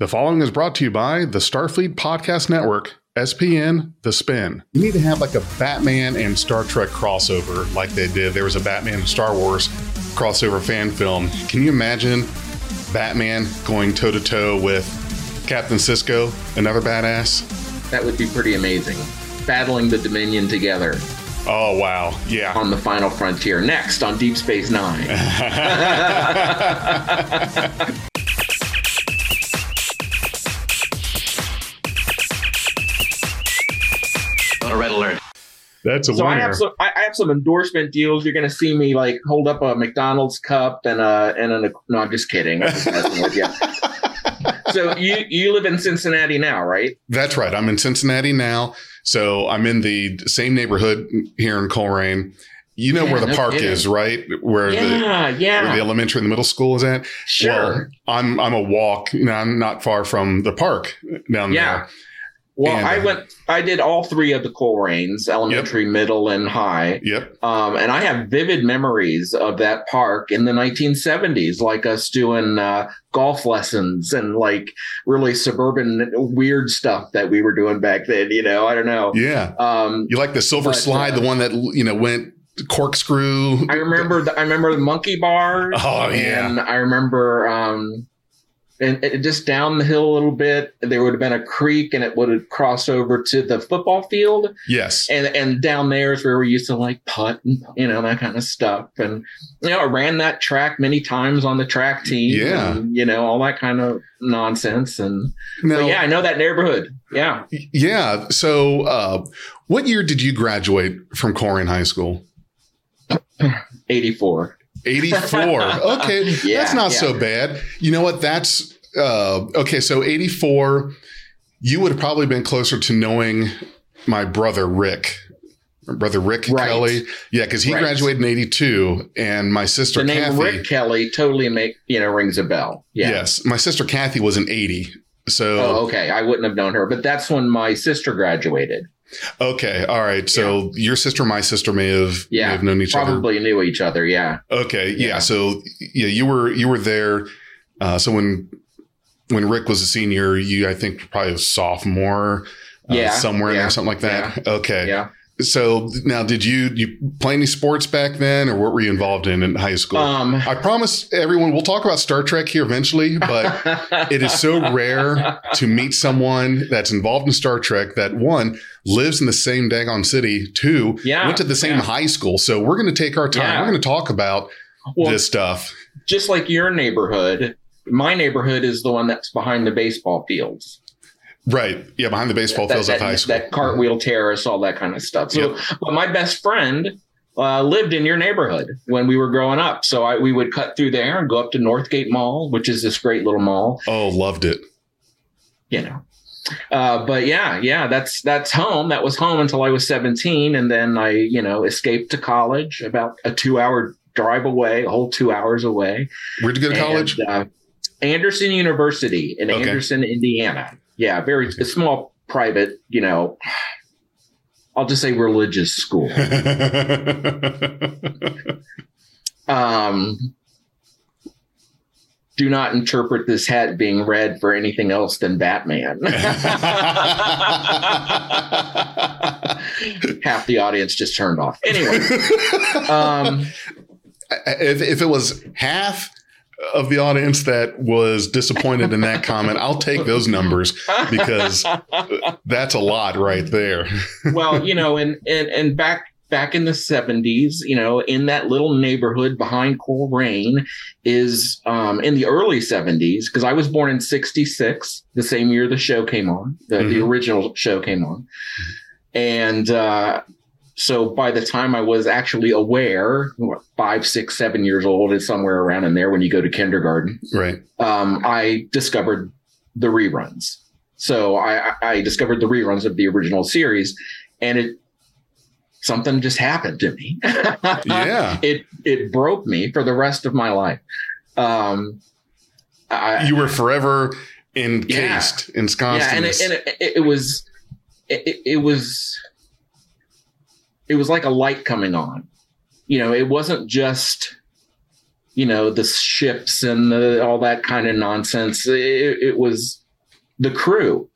The following is brought to you by the Starfleet Podcast Network, SPN, The Spin. You need to have like a Batman and Star Trek crossover like they did. There was a Batman and Star Wars crossover fan film. Can you imagine Batman going toe to toe with Captain Sisko, another badass? That would be pretty amazing. Battling the Dominion together Oh, wow. Yeah. on the final frontier. Next on Deep Space Nine. On a red alert. That's a so I have some I I have some endorsement deals. You're gonna see me like hold up a McDonald's cup and a and a no, I'm just kidding. I'm just messing with you. So you you live in Cincinnati now, right? That's right. I'm in Cincinnati now. So I'm in the same neighborhood here in Colerain. You know Yeah, where the no park kidding. is, right? Where the Yeah, where the elementary and the middle school is at. Sure. Well, I'm I'm a walk. You know, I'm not far from the park down Yeah. there. Well, and, I uh, went. I did all three of the Colerains: elementary, middle, and high. Yep. Um, and I have vivid memories of that park in the 1970s, like us doing uh, golf lessons and like really suburban weird stuff that we were doing back then. You know, I don't know. Yeah. Um, You like the silver But, slide, uh, the one that you know went corkscrew. I remember. The, I remember the monkey bars. Oh, yeah. And I remember. Um, and it, just down the hill a little bit, there would have been a creek, and it would have crossed over to the football field. Yes. and and down there is where we used to like putt and you know that kind of stuff and you know I ran that track many times on the track team Yeah. and, you know all that kind of nonsense and Now, yeah I know that neighborhood yeah yeah. So, uh, what year did you graduate from Colerain High School? 84 84. Okay. Yeah, that's not yeah. so bad. You know what? That's uh, okay. So 84, you would have probably been closer to knowing my brother Rick. My brother Rick Right. Kelly. Yeah, because he Right. graduated in 82, and my sister the name Kathy. Rick Kelly totally make you know rings a bell yeah Yes. My sister Kathy was in 80. So, oh okay I wouldn't have known her but that's when my sister graduated okay. All right. So, your sister my sister may have, may Yeah, have known each other. probably knew each other yeah Okay, yeah. Yeah. So yeah, you were you were there. Uh, so when when Rick was a senior, you I think probably a sophomore, uh, Yeah, somewhere in yeah, there, something like that. Okay. yeah So now, did you you play any sports back then, or what were you involved in in high school? um I promise everyone we'll talk about Star Trek here eventually, but it is so rare to meet someone that's involved in Star Trek that one lives in the same daggone city, two Yeah, went to the same yeah. high school. So we're going to take our time. Yeah. We're going to talk about well, this stuff. just like your neighborhood, my neighborhood is the one that's behind the baseball fields. Right. Yeah, behind the baseball that, fields that, at high school. that cartwheel terrace, all that kind of stuff. So, but my best friend uh, lived in your neighborhood when we were growing up. So I, we would cut through there and go up to Northgate Mall, which is this great little mall, oh, loved it. you know. Uh, but yeah, yeah, that's that's home. That was home until I was 17, and then I, you know, escaped to college about a two-hour drive away, a whole two hours away. Where'd you go to college? And, uh, Anderson University in Okay. Anderson, Indiana. Yeah, very a small private, you know, I'll just say religious school. Um, do not interpret this hat being red for anything else than Batman. Half the audience just turned off. Anyway, um, if, if it was half of the audience that was disappointed in that comment, I'll take those numbers because that's a lot right there. well, you know, and and and back back in the 70s, you know, in that little neighborhood behind Coleraine is um in the early 70s because I was born in 66, the same year the show came on, the, the Mhm. original show came on. And uh so by the time I was actually aware, five, six, seven years old, is somewhere around in there when you go to kindergarten Right. um, I discovered the reruns. So I, I discovered the reruns of the original series, and it something just happened to me. Yeah. it it broke me for the rest of my life. Um, I, You were forever encased, ensconced yeah, in and it, and it, it, it was it was it was like a light coming on. You know, it wasn't just you know the ships and the, all that kind of nonsense. It, it was the crew,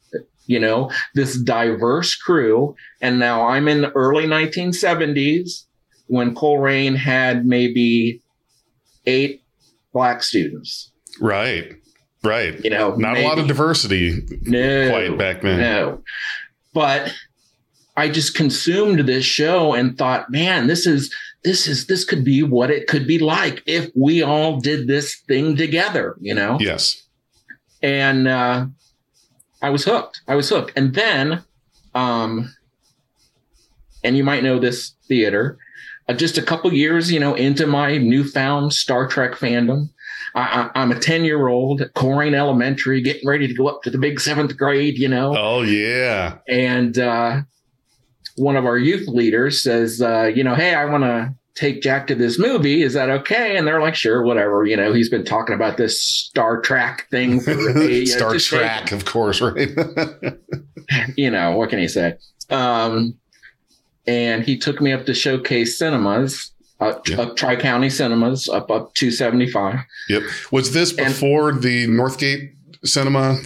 you know, this diverse crew. And now I'm in the early 1970s when Colerain had maybe eight black students. Right. Right. You know, Not a lot of diversity no, quite back then. No. But I just consumed this show and thought, man, this is this is this could be what it could be like if we all did this thing together, you know? Yes. And uh I was hooked. I was hooked. And then um and you might know this theater, uh, just a couple years, you know, into my newfound Star Trek fandom. I, I, I'm a 10 year old at Colerain Elementary, getting ready to go up to the big seventh grade, you know Oh yeah. and uh, one of our youth leaders says, uh, you know, hey, I want to take Jack to this movie. Is that okay? And they're like, sure, whatever. You know, he's been talking about this Star Trek thing for know, Star take Trek, of course, right? You know, what can he say? Um, and he took me up to Showcase Cinemas, Yeah. up Tri County Cinemas, up up 275. yep. Was this And- before the Northgate Cinema?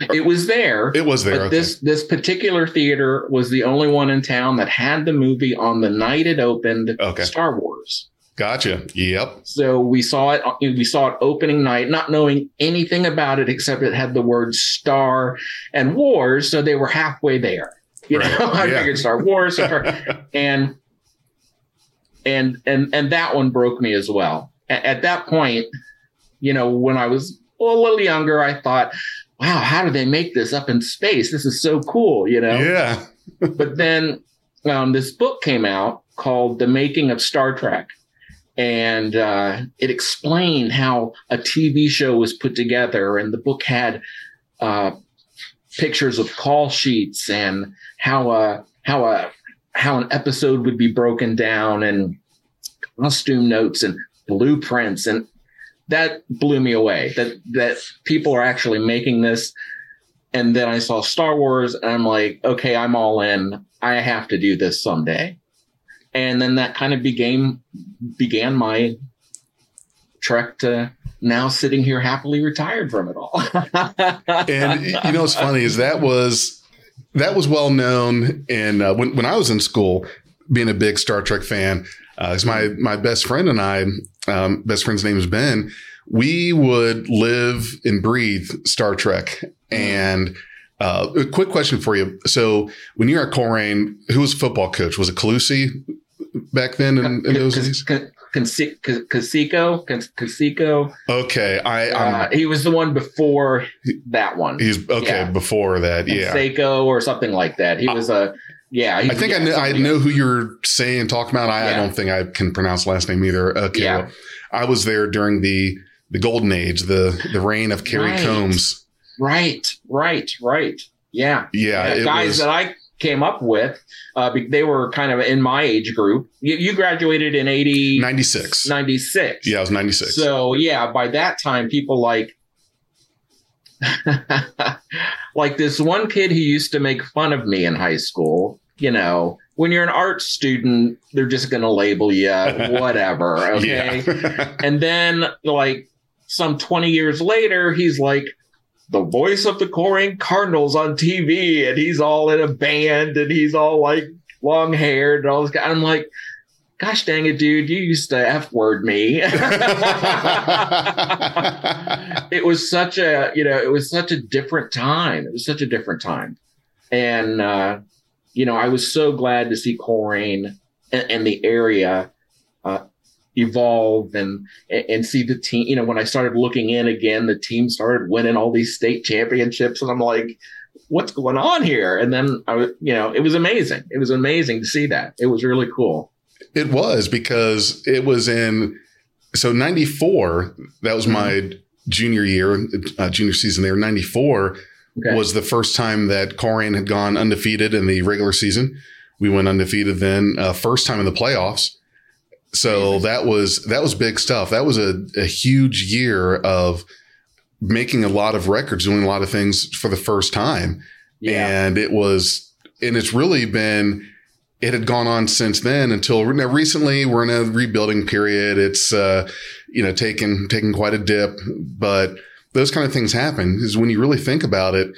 It was there. It was there. But okay. this this particular theater was the only one in town that had the movie on the night it opened. Okay. Star Wars. Gotcha. Yep. So we saw it. We saw it opening night, not knowing anything about it except it had the word Star and Wars. So they were halfway there. You Right. know, I Yeah. figured Star Wars, and and and and that one broke me as well. At, that point, you know, when I was a little younger, I thought, "Wow, how do they make this up in space? This is so cool!" You know Yeah. but then um, this book came out called The Making of Star Trek. And uh, it explained how a TV show was put together. And the book had uh, pictures of call sheets and how a, how a, how an episode would be broken down and costume notes and blueprints. And that blew me away that, that people are actually making this and then I saw Star Wars, and I'm like, okay, I'm all in. I have to do this someday. And then that kind of began began my trek to now sitting here happily retired from it all. and you know what's funny is that was that was well known and uh, when, when i was in school being a big star trek fan uh, 'cause my my best friend and i um, best friend's name is ben we would live and breathe star trek and uh, a quick question for you so when you were at colerain who was football coach was it Calusi back then in, in those days Casico, Casiko. okay i Uh, he was the one before that one. he's okay yeah. before that yeah Seiko or something like that. He was a yeah. I think yeah, I know, I know who you're saying, talking about. I, I don't think I can pronounce last name either. Okay. Yeah. well, I was there during the, the golden age, the, the reign of Kerry Right. Coombs. Right, right, right. Yeah. Yeah. Yeah, guys was, that I came up with, uh, they were kind of in my age group. You, you graduated in 80, 96. 96. Yeah, I was 96. So yeah, by that time, people like, like this one kid who used to make fun of me in high school. You know, when you're an art student, they're just going to label you whatever. Okay. And then, like, some 20 years later, he's like the voice of the Colerain Cardinals on TV, and he's all in a band and he's all like long haired and all this. guy. I'm like, gosh dang it, dude, you used to F word me. it was such a, you know, it was such a different time. It was such a different time. And, uh, you know, I was so glad to see Colerain and, and the area uh, evolve and and see the team. You know, when I started looking in again, the team started winning all these state championships, and I'm like, what's going on here? And then I was, you know, it was amazing. It was amazing to see that. It was really cool. it was because it was in, so 94, that was my junior year, uh, junior season there. 94 Okay. was the first time that Colerain had gone undefeated in the regular season. We went undefeated then, uh, first time in the playoffs. So that was that was big stuff. That was a, a huge year of making a lot of records, doing a lot of things for the first time. yeah. And it was, and it's really been, it had gone on since then until now recently we're in a rebuilding period. It's, uh, you know, taken, taken quite a dip, but those kind of things happen is when you really think about it.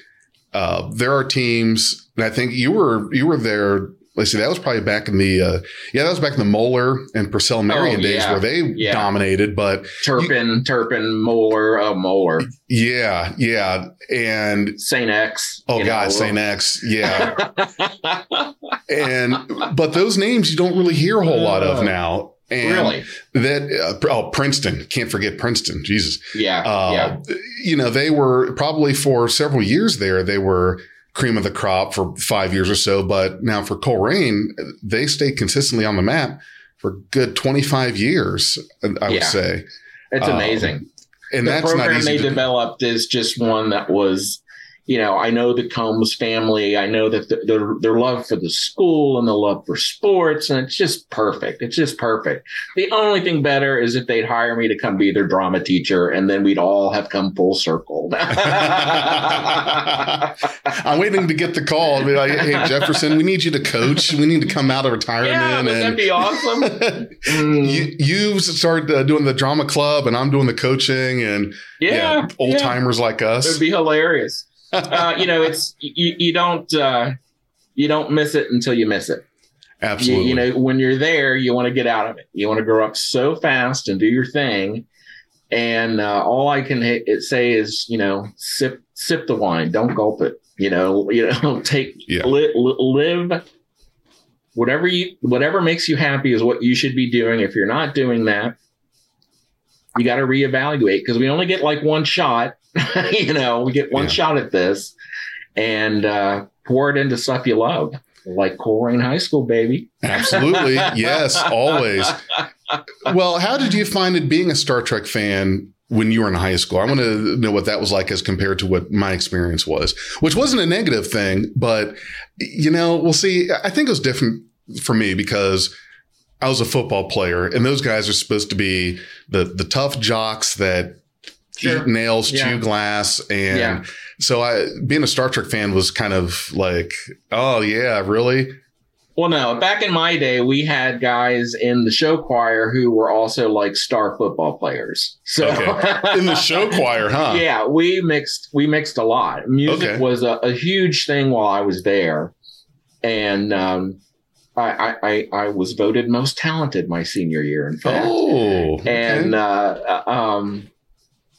uh, there are teams, and I think you were you were there. Let's see, that was probably back in the uh, yeah, that was back in the Moeller and Purcell Marian Oh, days yeah. where they Yeah. dominated. But Turpin, Turpin, Moeller, oh Moeller, yeah, yeah, and Saint X. oh god, know. Saint X, yeah, and but those names you don't really hear a whole lot of Uh, now. And really? that uh, oh Princeton can't forget Princeton Jesus Yeah. uh, yeah. you know they were probably for several years there they were cream of the crop for five years or so but now for Colerain they stayed consistently on the map for a good 25 years I would Yeah. say It's um, amazing. and the that's not program easy they to do. developed is just one that was you know i know the Coombs family i know that the, their, their love for the school and the love for sports and it's just perfect it's just perfect the only thing better is if they'd hire me to come be their drama teacher and then we'd all have come full circle I'm waiting to get the call and be like, hey, Jefferson, we need you to coach. We need to come out of retirement. yeah and be awesome Mm, you, you started uh, doing the drama club and I'm doing the coaching and yeah, old yeah. timers like us. It us. would be hilarious. Uh, you know, it's you, you don't uh, you don't miss it until you miss it. Absolutely. you know, when you're there, you want to get out of it. You want to grow up so fast and do your thing. And uh, all I can ha- say is, you know, sip sip the wine, don't gulp it. You know, you know, take Yeah. li- li- live whatever you whatever makes you happy is what you should be doing. If you're not doing that, you got to reevaluate because we only get like one shot. you know, we get one Yeah. shot at this, and uh, pour it into stuff you love, like Colerain High School, baby. Absolutely. Yes, always. Well, how did you find it being a Star Trek fan when you were in high school? I want to know what that was like as compared to what my experience was, which wasn't a negative thing, but you know, we'll see. I think it was different for me because I was a football player and those guys are supposed to be the the tough jocks that Sure. eat nails, Yeah. chew glass and Yeah. so I being a Star Trek fan was kind of like, oh yeah, really? Well, no, back in my day, we had guys in the show choir who were also like star football players. So In the show choir, huh? yeah, we mixed we mixed a lot. Music Okay. was a, a huge thing while I was there, and um, I, I I I was voted most talented my senior year. In fact, Oh, okay. and uh, uh, um,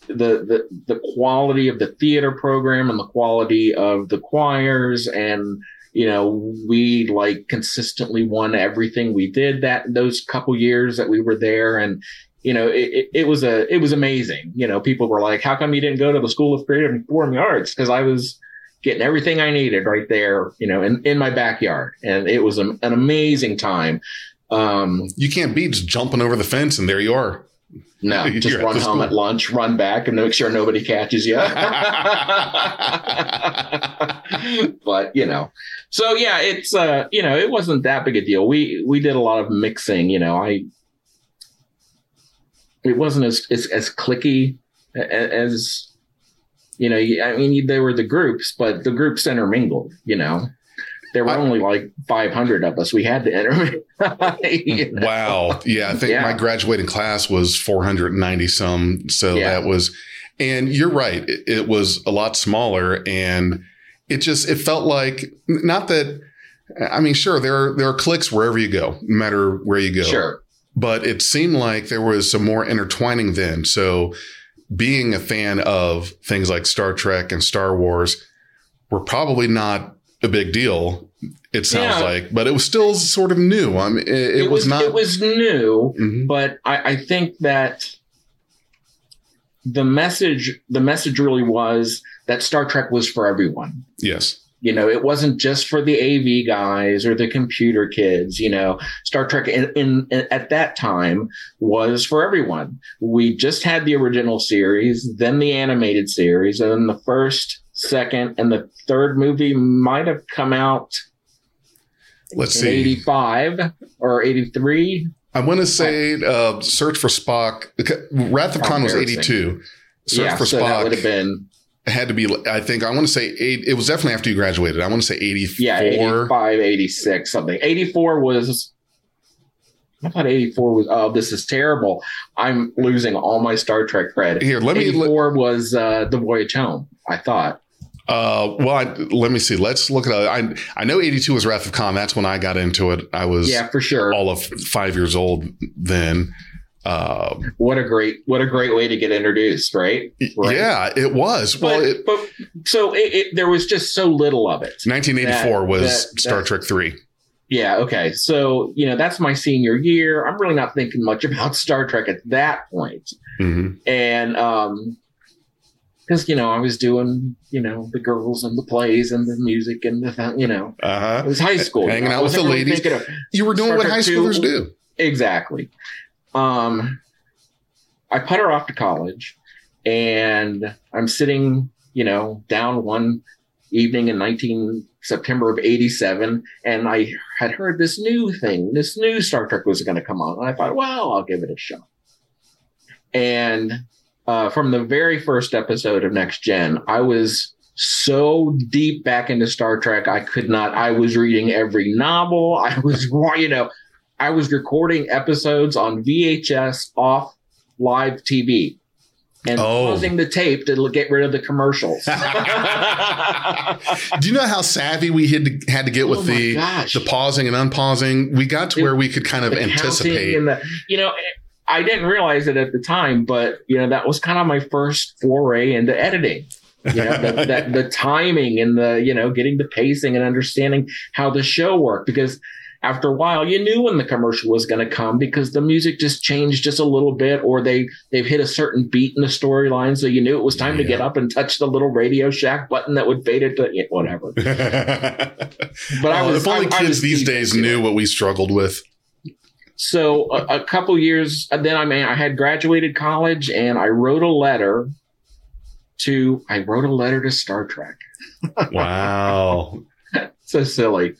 the the the quality of the theater program and the quality of the choirs and you know we like consistently won everything we did that those couple years that we were there. And you know it, it, it was a it was amazing. You know people were like how come you didn't go to the school of creative and performing arts? Because i was getting everything i needed right there you know in, in my backyard. And it was an, an amazing time. Um you can't beat just jumping over the fence and there you are. No, You're just run home school. at lunch, run back, and make sure nobody catches you. but you know, so yeah, it's uh, you know, it wasn't that big a deal. We we did a lot of mixing. You know, I it wasn't as as, as clicky as you know. I mean, there were the groups, but the groups intermingled. You know. There were I- only like 500 of us. We had to. You know? Wow. Yeah. I think Yeah. my graduating class was 490 some. So Yeah. that was, and you're right. It, it was a lot smaller and it just, it felt like not that, I mean, sure, there are, there are cliques wherever you go, no matter where you go. Sure. But it seemed like there was some more intertwining then. So being a fan of things like Star Trek and Star Wars we're probably not a big deal. It sounds Yeah. like, but it was still sort of new. I mean, it, it, was, not. It was new. Mhm. but I, I think that the message the message really was that Star Trek was for everyone. Yes. You know, it wasn't just for the AV guys or the computer kids. You know, Star Trek in, in, in- at that time was for everyone. We just had the original series, then the animated series, and then the first, second, and the third movie might have come out Let's see. '85 or '83. I want to say uh, Search for Spock. Wrath of Khan was 82. Search yeah, for so that would have Spock been had to be, I think, I want to say eight. It was definitely after you graduated. I want to say 84. Yeah, 85, 86, something. 84 was. I thought 84 was. Oh, this is terrible. I'm losing all my Star Trek credit. Here, let me. 84 was uh, The Voyage Home, I thought. Uh, well, I, let me see. Let's look at. I I know eighty two was Wrath of Khan. That's when I got into it. I was Yeah, for sure. all of five years old then. Uh, What a great what a great way to get introduced, right? Right. Yeah, it was. Well, but, it, but so it, it, there was just so little of it. 1984 That- was that- Star Trek three. Yeah, okay. So, you know, that's my senior year. I'm really not thinking much about Star Trek at that point. hmm And um because you know, I was doing, you know, the girls and the plays and the music and the you know, uh-huh. it was high school. Hanging out with the ladies. You were doing what high schoolers 2. do. Exactly. Um, I put her off to college, and I'm sitting, you know, down one evening in 19 September of 87, and I had heard this new thing, this new Star Trek was going to come on. And I thought, well, I'll give it a shot. And uh, from the very first episode of Next Gen, I was so deep back into Star Trek, I could not. I was reading every novel. I was, you know, I was recording episodes on VHS off live TV and Oh. pausing the tape to get rid of the commercials. Do you know how savvy we had to, had to get with Oh the gosh. the pausing and unpausing? We got to It- where we could kind of anticipate. the, you know, I didn't realize it at the time, but you know, that was kind of my first foray into editing. You know, the, that the timing and the, you know, getting the pacing and understanding how the show worked because after a while you knew when the commercial was going to come because the music just changed just a little bit or they they've hit a certain beat in the storyline so you knew it was time to get up and touch the little radio shack button that would fade it to yeah, whatever but I was- if only I- I kids was these days knew what we struggled with. So a, a couple years then I mean I had graduated college and I wrote a letter to I wrote a letter to Star Trek. Wow, So silly.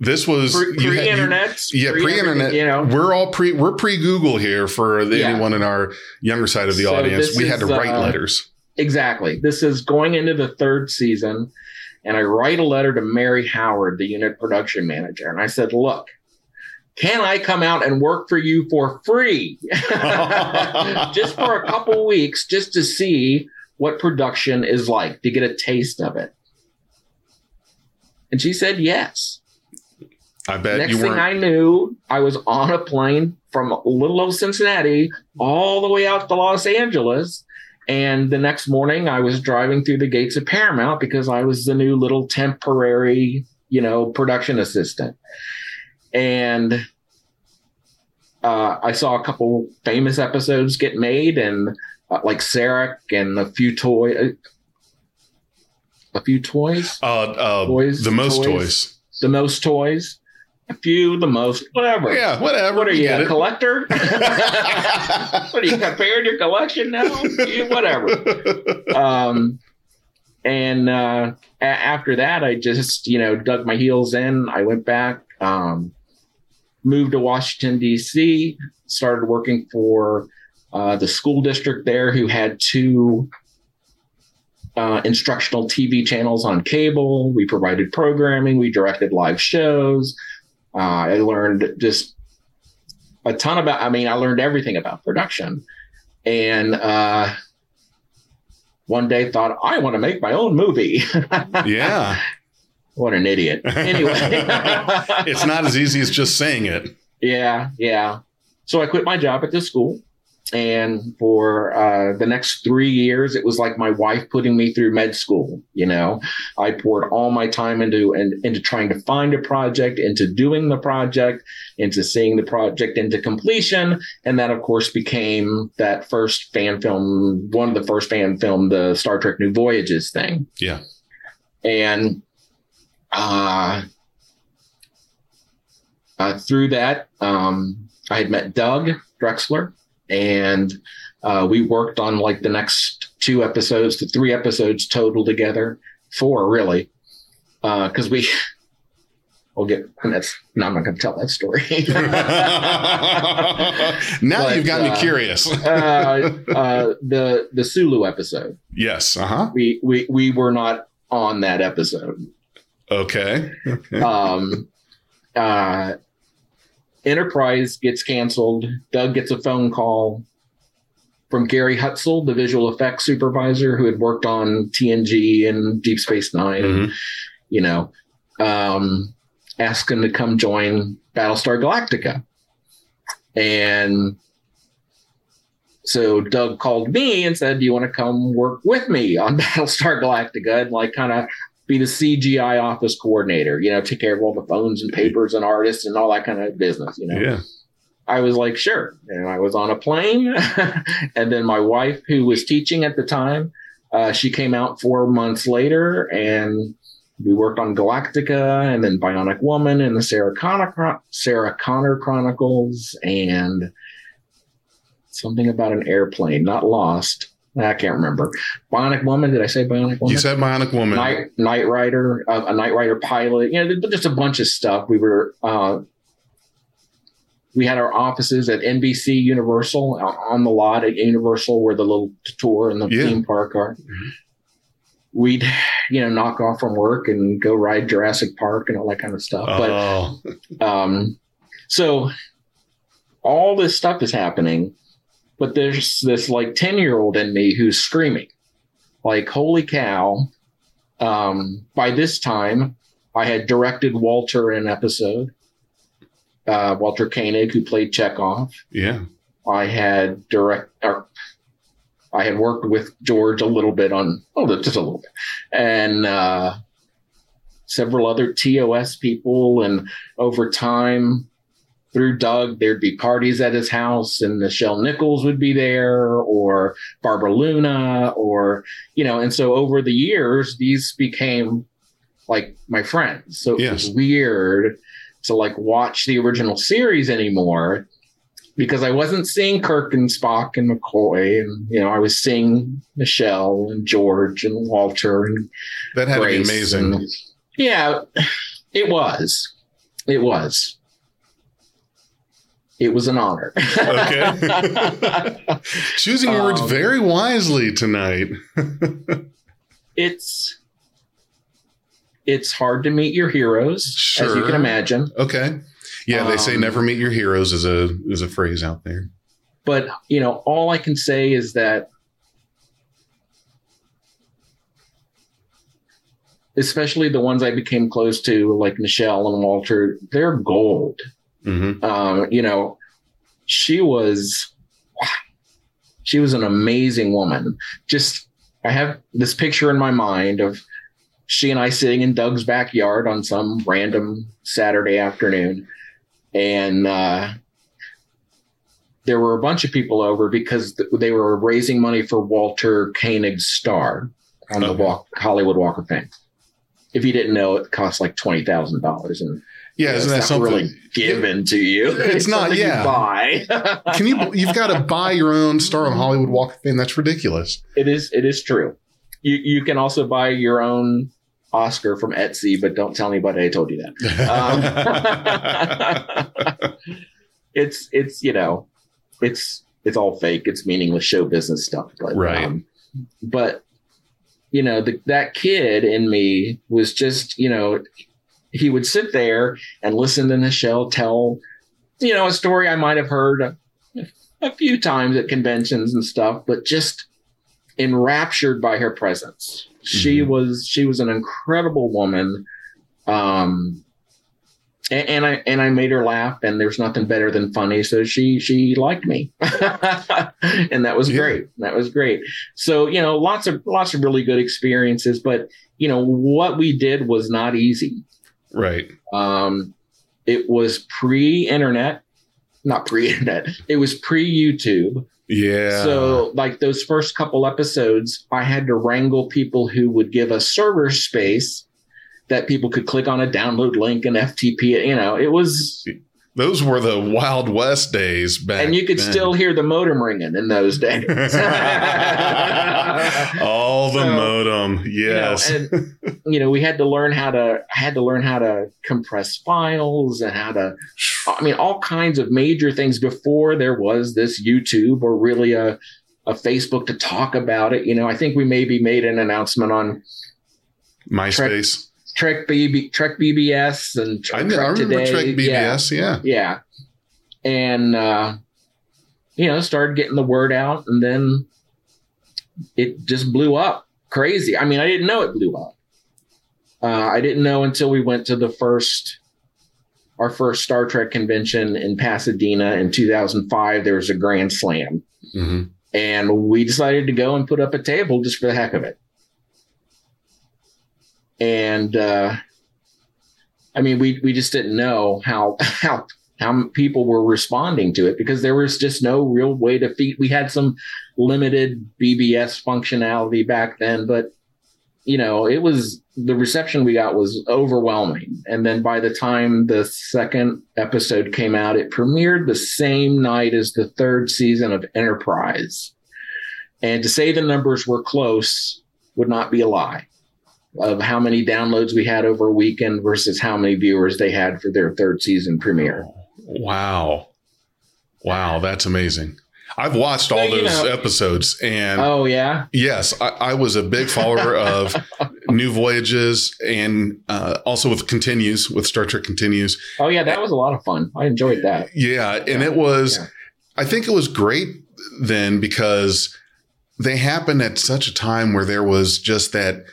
this was Pre- you had- you- Pre-internet. yeah, pre-internet. You know. We're all pre we're pre Google here for the, Yeah. anyone in our younger side of the So audience. We had to write uh, letters. Exactly. This is going into the third season, and I write a letter to Mary Howard, the unit production manager, and I said, "Look, can I come out and work for you for free, just for a couple weeks, just to see what production is like, to get a taste of it?" And she said yes. I bet Next thing. I knew, I was on a plane from little old Cincinnati all the way out to Los Angeles. And the next morning, I was driving through the gates of Paramount because I was the new little temporary, you know, production assistant. And uh, I saw a couple famous episodes get made, and uh, like Sarek and a few toy, a few toys, uh, uh, Toys, the most toys. toys. the most toys, a few, the most, whatever. Yeah, whatever. What are you, a it. collector? what are you comparing your collection now? You- Whatever. Um, and uh, a- after that, I just you know dug my heels in. I went back, um, moved to Washington D.C., started working for uh, the school district there, who had two uh, instructional TV channels on cable. We provided programming. We directed live shows. Uh, I learned just a ton about. I mean, I learned everything about production, and uh, one day thought I want to make my own movie. yeah, what an idiot. Anyway, it's not as easy as just saying it. Yeah, yeah. So I quit my job at the school. And for uh, the next three years, it was like my wife putting me through med school. You know, I poured all my time into and into trying to find a project, into doing the project, into seeing the project into completion, and that, of course, became that first fan film, one of the first fan film, the Star Trek New Voyages thing Yeah. and uh, uh, through that, um, I had met Doug Drexler, and uh, we worked on like the next two episodes to three episodes total together, four really, Uh because we. We'll get. And that's. No, I'm not going to tell that story. now But, you've got me uh, curious. uh, uh, the the Sulu episode. yes. Uh huh. We we we were not on that episode. Okay. Okay. um, uh, Enterprise gets canceled. Doug gets a phone call. from Gary Hutzel, the visual effects supervisor who had worked on TNG and Deep Space 9 Mhm. you know, um, asked him to come join Battlestar Galactica. And so Doug called me and said, Do you want to come work with me on Battlestar Galactica and like kind of be the CGI office coordinator, you know, take care of all the phones and papers and artists and all that kind of business, you know? Yeah. I was like, sure. And I was on a plane. and then my wife, who was teaching at the time, uh, she came out four months later and we worked on Galactica and then Bionic Woman and the Sarah Connor, Sarah Connor Chronicles and something about an airplane, not lost. I can't remember. Bionic Woman. Did I say Bionic Woman? You said Bionic Woman. Night Knight Rider, uh, a Knight Rider pilot. You know, just a bunch of stuff. We were uh, we had our offices at NBC Universal on the lot at Universal, where the little tour and the Yeah. theme park are. We'd you know knock off from work and go ride Jurassic Park and all that kind of stuff. But oh, um, so all this stuff is happening, but there's this like 10 year old in me who's screaming, like, holy cow. Um, by this time, I had directed Walter in an episode, uh, Walter Koenig, who played Chekov. yeah. I had direct, or I had worked with George a little bit on, oh, just a little bit, and uh, several other TOS people. And over time, through Doug, there'd be parties at his house, and Nichelle Nichols would be there, or Barbara Luna, or, you know, and so over the years, these became like my friends. So it Yes. was weird to like watch the original series anymore because I wasn't seeing Kirk and Spock and McCoy, and you know, I was seeing Nichelle and George and Walter and That had to be amazing. and- yeah, it was. It was. It was an honor. Okay. Choosing your words Um, very wisely tonight. it's it's hard to meet your heroes, as you can imagine. Okay. Yeah, they say Um, never meet your heroes is a is a phrase out there. But you know, all I can say is that especially the ones I became close to, like Nichelle and Walter, they're gold. Hmm um, you know, she was she was an amazing woman. Just I have this picture in my mind of she and I sitting in Doug's backyard on some random Saturday afternoon, and uh, there were a bunch of people over because th- they were raising money for Walter Koenig's star on the walk, Hollywood Walk of Fame. If you didn't know, it cost like twenty thousand dollars, and Yeah, isn't that it's not something? really given to you? It's not, something you yeah. buy. Can you? You've got to buy your own star on Hollywood Walk of Fame. That's ridiculous. it is. It is true. You you can also buy your own Oscar from Etsy, but don't tell anybody I told you that. Um, it's it's you know, it's it's all fake. It's meaningless show business stuff. But Right. um, but you know, the, that kid in me was just you know, he would sit there and listen to Nichelle tell you know a story I might have heard a, a few times at conventions and stuff, but just enraptured by her presence. She Mhm. was she was an incredible woman. Um and, and I and I made her laugh and there's nothing better than funny. So she she liked me. and that was Yeah. great. That was great. So, you know, lots of lots of really good experiences, but you know, what we did was not easy. Right. Um, it was pre-internet, not pre-internet. It was pre-YouTube. Yeah. So, like those first couple episodes, I had to wrangle people who would give us server space that people could click on a download link and FTP. it. You know, it was, those were the Wild West days back. and you could then. still hear the modem ringing in those days. all the So, modem. Yes. You know, and you know, we had to learn how to had to learn how to compress files and how to I mean all kinds of major things before there was this YouTube or really a a Facebook to talk about it. You know, I think we maybe made an announcement on MySpace. Trek BB Trek BBS and I, Trek know, I remember Today. Trek Yeah. BBS. Yeah. Yeah. And uh you know, started getting the word out, and then it just blew up crazy. I mean, I didn't know it blew up. Uh, I didn't know until we went to the first, our first Star Trek convention in Pasadena in 2005. There was a grand slam, hmm and we decided to go and put up a table just for the heck of it. And uh, I mean, we we just didn't know how how how people were responding to it because there was just no real way to feed. We had some limited BBS functionality back then, but you know, it was the reception we got was overwhelming. And then by the time the second episode came out, it premiered the same night as the third season of Enterprise. And to say the numbers were close would not be a lie of how many downloads we had over a weekend versus how many viewers they had for their third season premiere. Wow. Wow, that's amazing. I've watched all you those know- episodes and Oh yeah. yes, I, I was a big follower of New Voyages and uh, also with Continues, with Star Trek Continues. Oh yeah, that was a lot of fun. I enjoyed that. Yeah, and it was, Yeah. I think it was great then because they happened at such a time where there was just that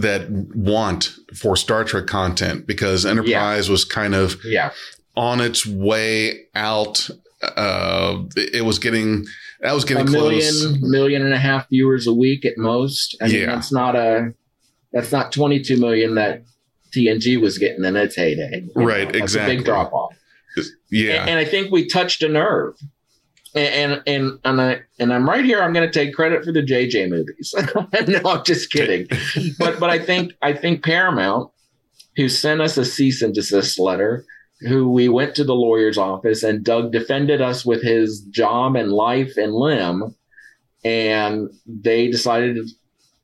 that want for Star Trek content because Enterprise was kind of Yeah. on its way out. Uh, it was getting that was a getting close. million, million and a half viewers a week at most. I mean, Yeah. that's not a that's not 22 million that TNG was getting in its heyday. Right, That's exactly. A big drop off. Yeah, And, and I think we touched a nerve. And and and, and I and I'm right here. I'm going to take credit for the JJ movies. no, I'm just kidding. but but I think I think Paramount, who sent us a cease and desist letter, who we went to the lawyer's office and Doug defended us with his job and life and limb, and they decided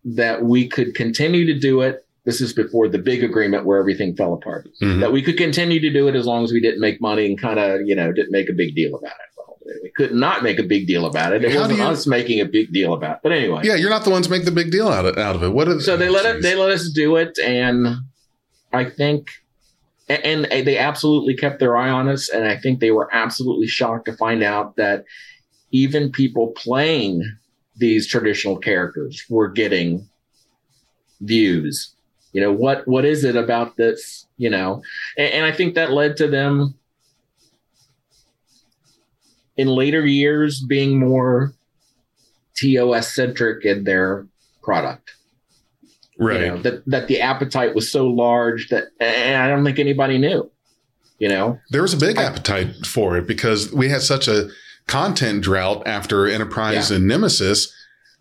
that we could continue to do it. This is before the big agreement where everything fell apart. Mhm. That we could continue to do it as long as we didn't make money and kind of you know didn't make a big deal about it. We could not make a big deal about it. It How wasn't you- us making a big deal about it. But anyway, yeah. You're not the ones make the big deal out of, out of it. What? So they let it they let us do it and i think and, and they absolutely kept their eye on us and i think they were absolutely shocked to find out that even people playing these traditional characters were getting views you know what what is it about this you know and, and i think that led to them in later years being more tos centric in their product right. you know, that that the appetite was so large that and I don't think anybody knew. You know, There was a big I- appetite for it because we had such a content drought after Enterprise and Nemesis.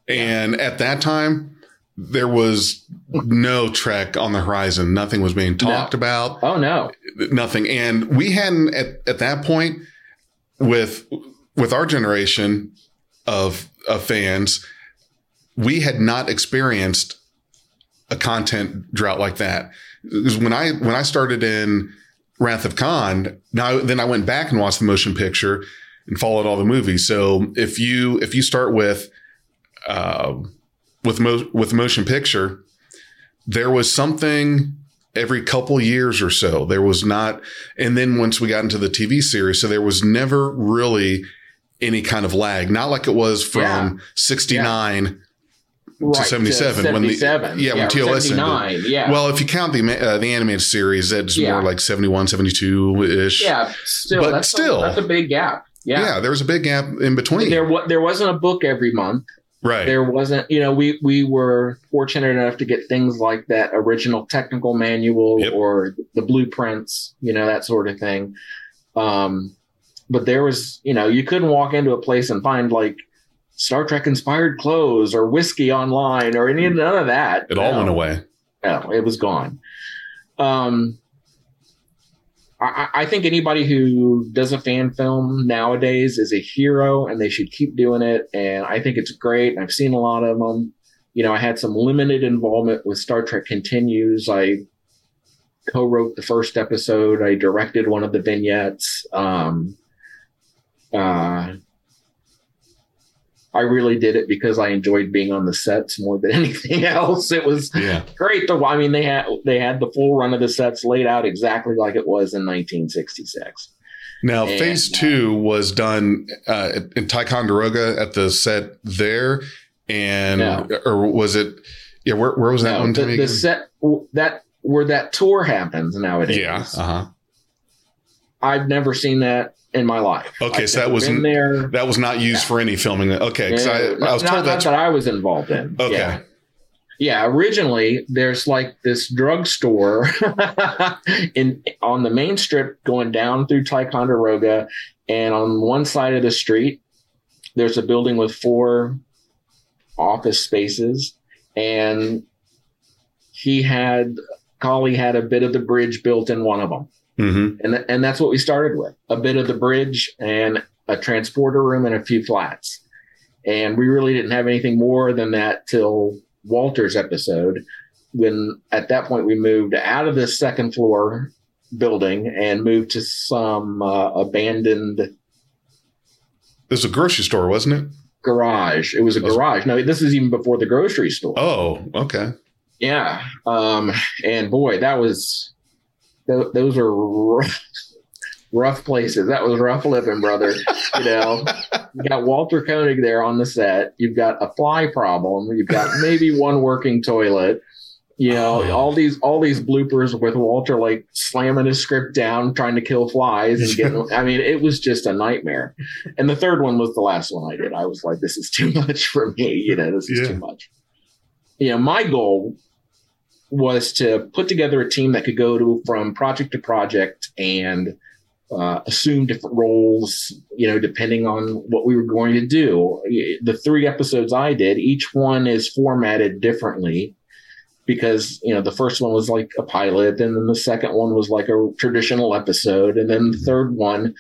And at that time, there was no Trek on the horizon. Nothing was being talked about. oh no, Nothing. And we hadn't at, at that point with with our generation of of fans, we had not experienced a content drought like that. Because when I when I started in Wrath of Khan, now then I went back and watched the motion picture and followed all the movies. So if you if you start with uh, with mo- with motion picture, there was something every couple years or so. There was not, and then once we got into the TV series, so there was never really any kind of lag. Not like it was from Yeah. '69 right, 77, when the- 77. yeah, when TOS ended. yeah, Well, if you count the uh, the animated series, that's Yeah. more like 71, 72 ish. yeah, still, but that's still. a, that's a big gap. yeah. Yeah, there was a big gap in between. there there wasn't a book every month. Right. There wasn't, you know, we we were fortunate enough to get things like that original technical manual Yep. or the blueprints, you know, that sort of thing. Um, but there was, you know, you couldn't walk into a place and find like Star Trek inspired clothes or whiskey online or any none of that. it all No. went away. No, it was gone. Um, I, think anybody who does a fan film nowadays is a hero, and they should keep doing it. And I think it's great. I've seen a lot of them. You know, I had some limited involvement with Star Trek Continues. I co-wrote the first episode. I directed one of the vignettes. Um, uh, I really did it because I enjoyed being on the sets more than anything else. It was Yeah. great to I mean they had they had the full run of the sets laid out exactly like it was in 1966. Now, And- phase two was done uh, in Ticonderoga at the set there, and No. or was it? Yeah, where, where was that No, one? the, the set that where that tour happens nowadays. yeah. Uh huh. I've never seen that in my life. Okay, I've so that wasn't- there. That was not used Yeah. for any filming. Okay, because I, I was not, told not that's that I was involved in. okay. Yeah. Yeah, originally there's like this drugstore in on the main strip going down through Ticonderoga, and on one side of the street there's a building with four office spaces, and he had Cawley had a bit of the bridge built in one of them, hmm and and that's what we started with a bit of the bridge and a transporter room and a few flats, and we really didn't have anything more than that till Walter's episode, when at that point we moved out of the second floor building and moved to some uh, abandoned was a grocery store, wasn't it? garage. It was a Was- garage. No, this is even before the grocery store. Oh, okay. Yeah. Um, and boy, that was th- those are rough, rough places. That was rough living, brother. You know, you got Walter Koenig there on the set. You've got a fly problem. You've got maybe one working toilet. You know, Oh. all these all these bloopers with Walter like slamming his script down, trying to kill flies and getting. I mean, it was just a nightmare. And the third one was the last one I did. I was like, this is too much for me. You know, this is Yeah. too much. You know, my goal was to put together a team that could go to from project to project and uh, assume different roles, you know, depending on what we were going to do. The three episodes I did, each one is formatted differently because, you know, the first one was like a pilot, and then the second one was like a traditional episode, and then the third one,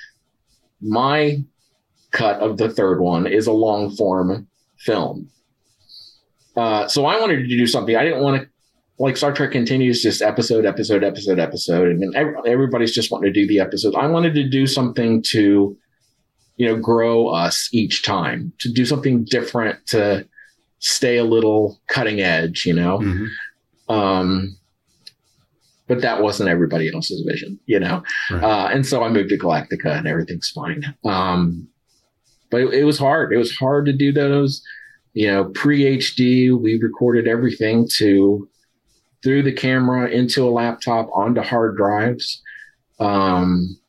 my cut of the third one is a long form film. Uh, so I wanted to do something. I didn't want to like Star Trek continues just episode, episode, episode, episode, and everybody's just wanting to do the episode. I wanted to do something to, you know, grow us each time, to do something different, to stay a little cutting edge, you know. Mhm. Um, but that wasn't everybody else's vision, you know. Right. Uh, and so I moved to Galactica, and everything's fine. Um, but it, it was hard. It was hard to do those. You know, pre HD, we recorded everything to through the camera into a laptop onto hard drives. Um,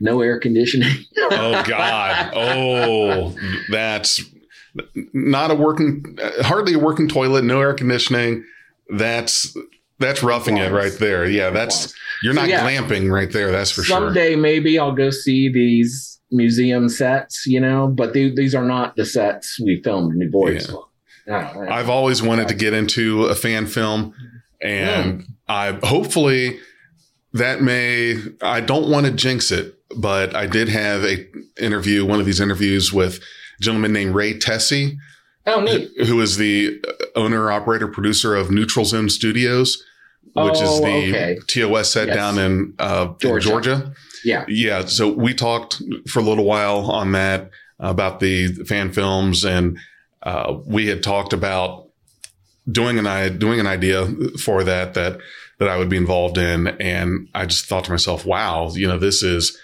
no air conditioning. Oh God. Oh, that's not a working, hardly a working toilet. No air conditioning. That's that's roughing it right there. Yeah, that's you're So, not yeah. glamping right there. That's for sure. Someday maybe I'll go see these museum sets, you know, but the, these are not the sets we filmed in New Boys. Yeah. For. No, no. I've always wanted to get into a fan film, and I hopefully that may. I don't want to jinx it, but I did have a interview, one of these interviews with a gentleman named Ray Tessie, oh, neat. who is the owner, operator, producer of Neutral Zone Studios, which is Oh, the okay. TOS set Yes. down in, uh, in Georgia. Georgia. Yeah. Yeah. So we talked for a little while on that about the fan films, and uh, we had talked about doing an doing an idea for that that that I would be involved in, and I just thought to myself, wow, you know, this is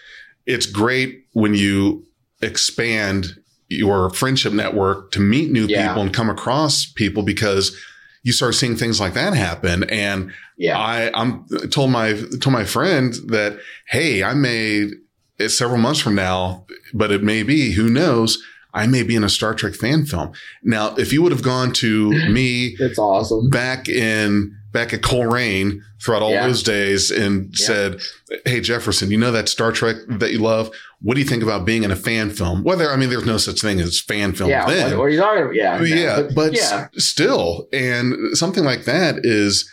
it's great when you expand your friendship network to meet new Yeah. people and come across people because you start seeing things like that happen and Yeah. I I'm told my told my friend that hey, I may it's several months from now, but it may be who knows. I may be in a Star Trek fan film. Now, if you would have gone to me It's awesome. back in back at Colerain throughout all Yeah. those days and Yeah. said, "Hey Jefferson, you know that Star Trek that you love? What do you think about being in a fan film?" Whether I mean, there's no such thing as fan film Yeah. then. What, what are you talking about? Yeah. no, yeah, but, yeah. still, and something like that is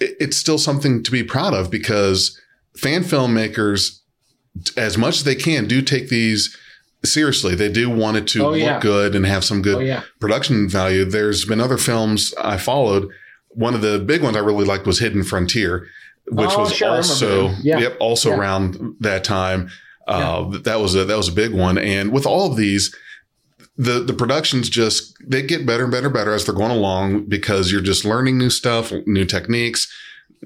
it- it's still something to be proud of because fan filmmakers, as much as they can, do take these seriously. They do want it to Oh, look yeah. good and have some good Oh, yeah. production value. There's been other films I followed. One of the big ones I really liked was Hidden Frontier, which Oh, was sure, also. Yeah. yep also around that time. Uh, That was a that was a big one. And with all of these, the the productions just they get better and better and better as they're going along because you're just learning new stuff, new techniques.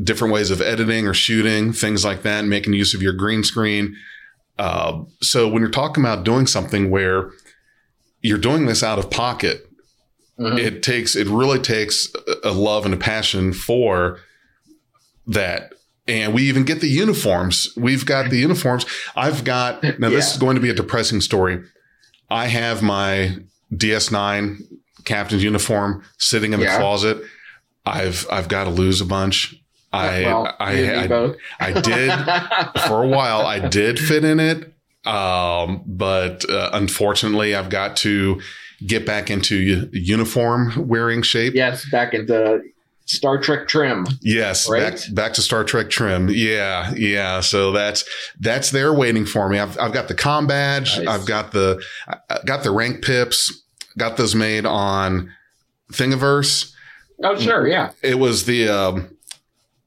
different ways of editing or shooting, things like that, making use of your green screen. Uh, so when you're talking about doing something where you're doing this out of pocket, Mhm. it takes it really takes a- love and a passion for that. And we even get the uniforms. We've got the uniforms. I've got now. This is going to be a depressing story. I have my DS9 captain's uniform sitting in the Yeah. closet. I've I've got to lose a bunch. I well, I, you and me I. I did for a while. I did fit in it, um, but uh, unfortunately, I've got to get back into uniform wearing shape. yes, back into Star Trek trim. Yes, Right? back back to Star Trek trim. Yeah, yeah. So that's that's there waiting for me. I've I've got the com badge. Nice. I've got the I got the rank pips. Got those made on Thingiverse. Oh, sure, yeah. It was the um,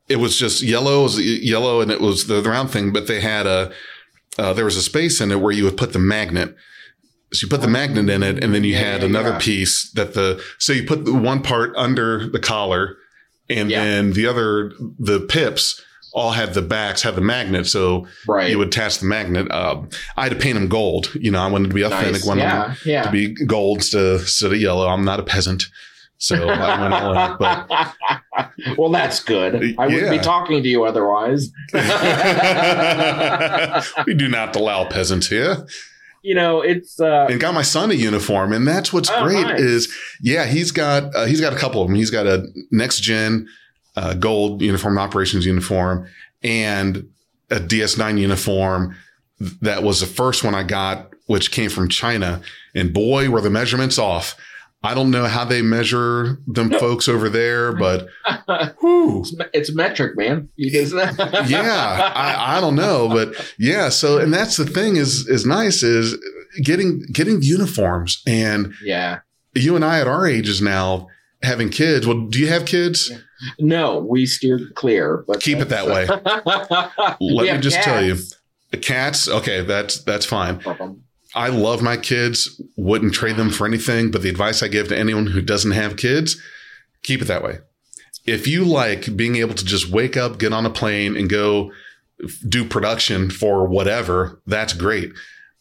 it was just yellow, it was yellow, and it was the, round thing. But they had a uh, there was a space in it where you would put the magnet. So you put the magnet in it, and then you Yeah, had yeah, another yeah. piece that the so you put the one part under the collar, and then the other the pips all had the backs had the magnet. So Right. you would attach the magnet. Um, I had to paint them gold. You know, I wanted to be authentic. nice. Wanted Yeah, yeah. to be gold instead of, instead of yellow. I'm not a peasant, so I went in. But well, that's good. I wouldn't be talking to you otherwise. we do not allow peasants here. you know, it's uh, And got my son a uniform, and that's what's Oh, great nice. is yeah he's got uh, he's got a couple of them. He's got a next gen uh, gold uniform, operations uniform, and a DS9 uniform that was the first one I got, which came from China. And boy, were the measurements off. I don't know how they measure them folks over there, but it's, it's metric, man. Yeah, I, I don't know, but yeah. So, and that's the thing is is nice is getting getting uniforms, and yeah. you and I at our ages now having kids. Well, do you have kids? No, we steered clear, but Keep it that way. Let me just tell you, the cats. Okay, that's that's fine. I love my kids. Wouldn't trade them for anything. But the advice I give to anyone who doesn't have kids, keep it that way. If you like being able to just wake up, get on a plane, and go do production for whatever, that's great.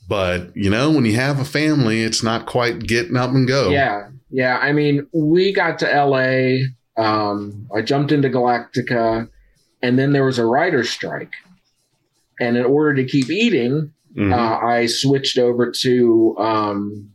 But you know, when you have a family, it's not quite getting up and go. Yeah, yeah. I mean, we got to LA. Um, I jumped into Galactica, and then there was a writer's strike. And in order to keep eating, Mhm. uh, I switched over to um,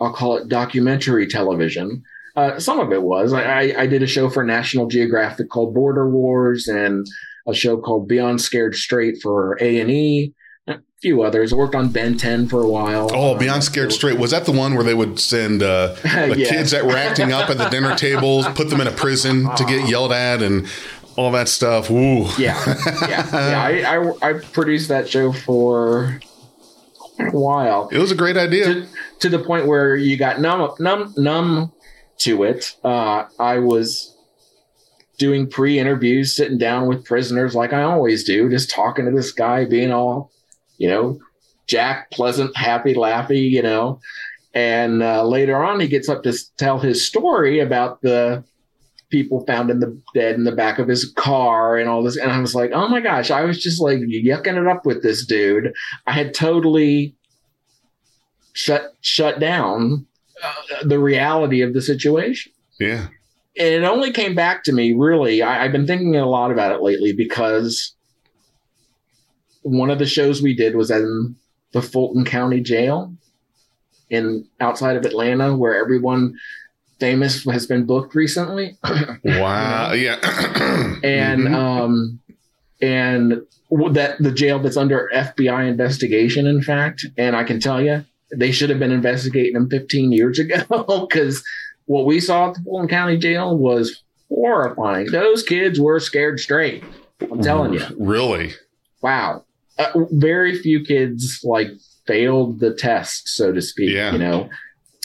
I'll call it documentary television. Uh, some of it was I, I, I did a show for National Geographic called Border Wars, and a show called Beyond Scared Straight for A and E. A few others. I worked on Ben 10 for a while. Oh, Um, Beyond Scared Straight. Was that the one where they would send uh, the Yeah. kids that were acting up at the dinner tables, put them in a prison to get yelled at and all that stuff? Ooh. yeah, yeah, yeah. I, I, I produced that show for a while It was a great idea. to, to the point where you got numb, numb, numb to it. Uh, I was doing pre-interviews, sitting down with prisoners like I always do, just talking to this guy, being all, you know, Jack, pleasant, happy, laughy, you know. And uh, later on, he gets up to tell his story about the people found in the dead in the back of his car and all this. And I was like, oh my gosh, I was just like yucking it up with this dude. I had totally shut shut down uh, the reality of the situation. Yeah. And it only came back to me really. I, I've been thinking a lot about it lately because one of the shows we did was in the Fulton County Jail in outside of Atlanta, where everyone famous has been booked recently. Wow. Yeah. and Mhm. um and that the jail that's under FBI investigation in fact and I can tell you they should have been investigating them 15 years ago cuz what we saw at the Fulton County jail was horrifying those kids were scared straight I'm telling you Really? wow uh, very few kids like failed the test so to speak Yeah. you know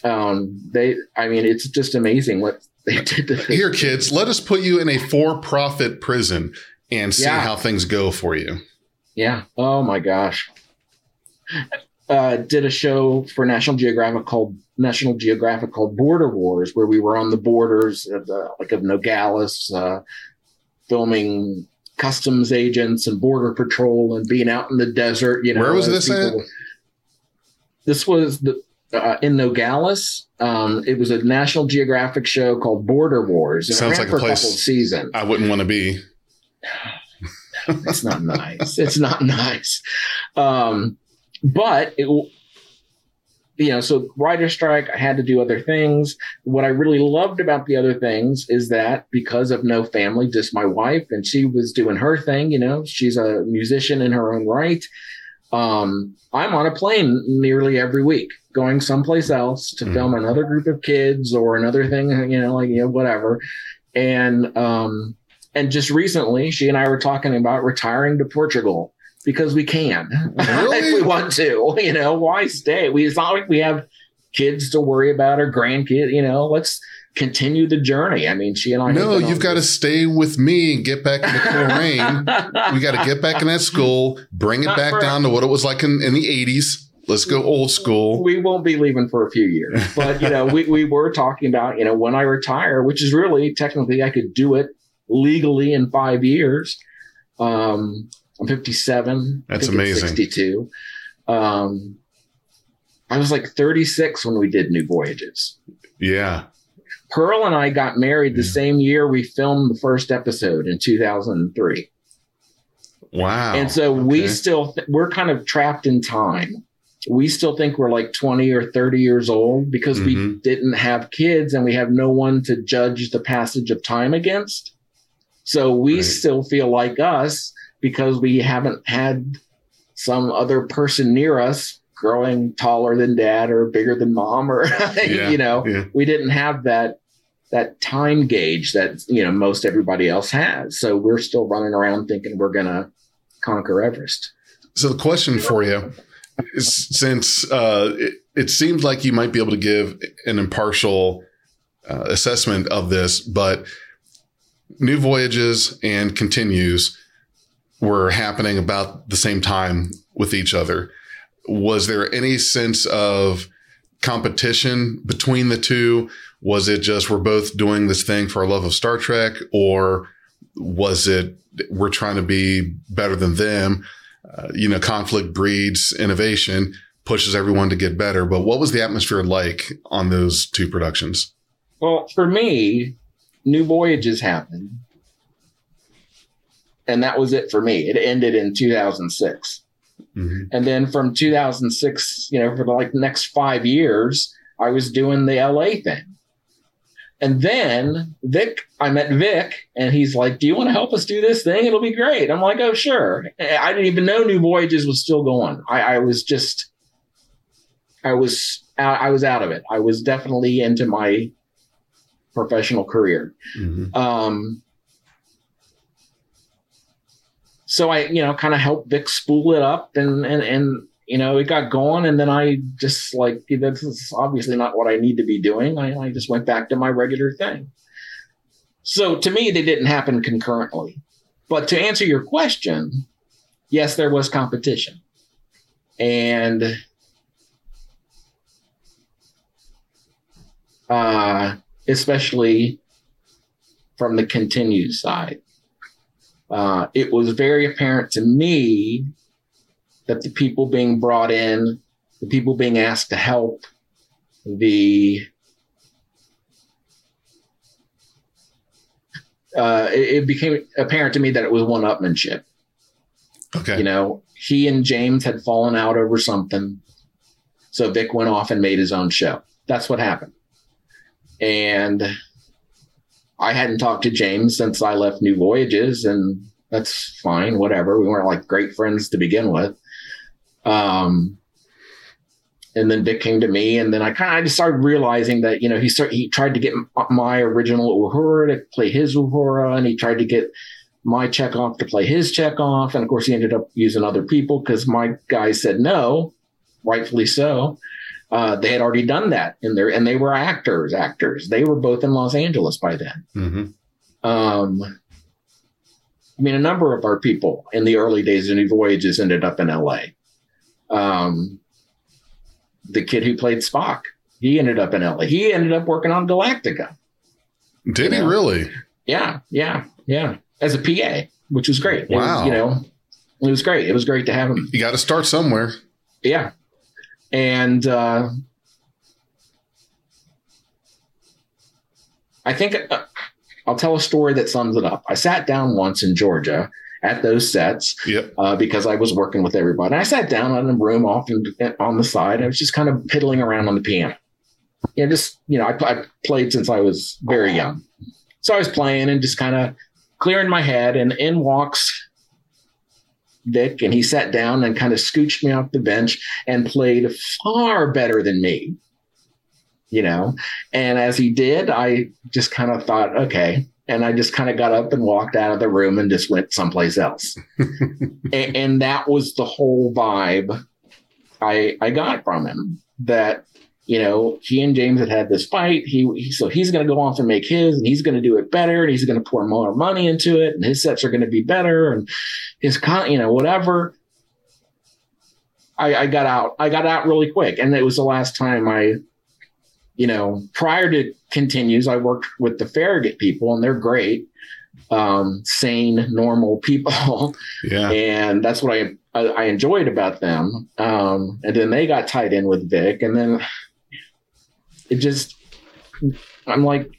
um they I mean it's just amazing what they did to Here, kids, let us put you in a for profit prison and see Yeah. how things go for you. Yeah. Oh my gosh. Uh, did a show for National Geographic called National Geographic called Border Wars, where we were on the borders of the, like of Nogales, uh, filming customs agents and border patrol and being out in the desert. You know, Where was as this at? people- This was the uh, in Nogales. Um, it was a National Geographic show called Border Wars. and it Sounds like a place- of seasons. I wouldn't want to be. it's not nice. It's not nice. Um, but it, you know, so writer strike, I had to do other things. What I really loved about the other things is that because of no family, just my wife, and she was doing her thing, you know, she's a musician in her own right. Um, I'm on a plane nearly every week, going someplace else to Mhm. film another group of kids or another thing, you know, like you know, whatever. And um, and just recently, she and I were talking about retiring to Portugal because we can Really? if we want to. You know, why stay? We it's not like we have kids to worry about or grandkids. You know, let's continue the journey. I mean, she and I. No, you've got to stay with me and get back in the rain. We got to get back in that school, bring it Not back down to what it was like in, in the 80s. Let's go old school. We won't be leaving for a few years, but you know, we, we were talking about, you know, when I retire, which is really technically I could do it legally in five years. Um, I'm 57. That's amazing. 62. Um, I was like 36 when we did New Voyages. Yeah. Pearl and I got married the Yeah. same year we filmed the first episode in 2003. Wow. and so we still th- we're kind of trapped in time we still think we're like 20 or 30 years old because we Mhm. didn't have kids and we have no one to judge the passage of time against so we Right. still feel like us because we haven't had some other person near us growing taller than dad or bigger than mom or Yeah, you know yeah. we didn't have that that time gauge that you know most everybody else has so we're still running around thinking we're gonna conquer everest So the question for you is since uh, it, it seems like you might be able to give an impartial uh, assessment of this, but new voyages and continues were happening about the same time with each other. Was there any sense of competition between the two? Was it just we're both doing this thing for our love of Star Trek, or was it we're trying to be better than them? uh, you know, conflict breeds innovation, pushes everyone to get better. But what was the atmosphere like on those two productions? well for me new voyages happened and that was it for me it ended in 2006 Mhm. and then from 2006 you know for like the next five years i was doing the la thing. And then vic i met vic and he's like do you want to help us do this thing? It'll be great. I'm like oh sure. I didn't even know new voyages was still going. I, I was just i was out, i was out of it. I was definitely into my professional career. Mhm. um, so I, you know, kind of helped Vic spool it up and, and, and, you know, it got going. And then I just like, this is obviously not what I need to be doing. I, I just went back to my regular thing. So to me, they didn't happen concurrently. But to answer your question, yes, there was competition. And uh, especially from the continued side. Uh, it was very apparent to me that the people being brought in, the people being asked to help, the uh, it, it became apparent to me that it was one-upmanship. Okay. You know, he and James had fallen out over something, so Vic went off and made his own show. That's what happened, and I hadn't talked to James since I left New Voyages, and that's fine, whatever. We weren't like great friends to begin with. Um, and then Vic came to me, and then I kind of just started realizing that you know he he tried to get my original Uhura to play his Uhura, and he tried to get my Chekov to play his Chekov, and of course he ended up using other people because my guys said no, rightfully so. Uh, they had already done that in there, and they were actors. Actors. They were both in Los Angeles by then. hmm Um, I mean, a number of our people in the early days of New Voyages ended up in LA. Um, the kid who played Spock, he ended up in LA. He ended up working on Galactica. Did he Yeah. really? Yeah, yeah, yeah. as a PA, which was great. It was, Wow. you know, it was great. It was great to have him. You got to start somewhere. Yeah. And uh, I think uh, I'll tell a story that sums it up. I sat down once in Georgia at those sets Yep. uh, because I was working with everybody. I sat down in a room off in, on the side. I was just kind of piddling around on the piano. Yeah, just, you know, I, I played since I was very young. So I was playing and just kind of clearing my head, and in walks Vic, and he sat down and kind of scooched me off the bench and played far better than me. You know, and as he did, I just kind of thought, okay. And I just kind of got up and walked out of the room and just went someplace else. and, and that was the whole vibe I I got from him. That you know, he and James had had this fight. He, so he's going to go off and make his, and he's going to do it better, and he's going to pour more money into it, and his sets are going to be better, and his con, you know, whatever. I, I got out. I got out really quick, and it was the last time I, you know, prior to continues, I worked with the Farragut people, and they're great, um, sane, normal people. Yeah. and that's what I, I I enjoyed about them. Um, and then they got tied in with Vic, and then it just I'm like,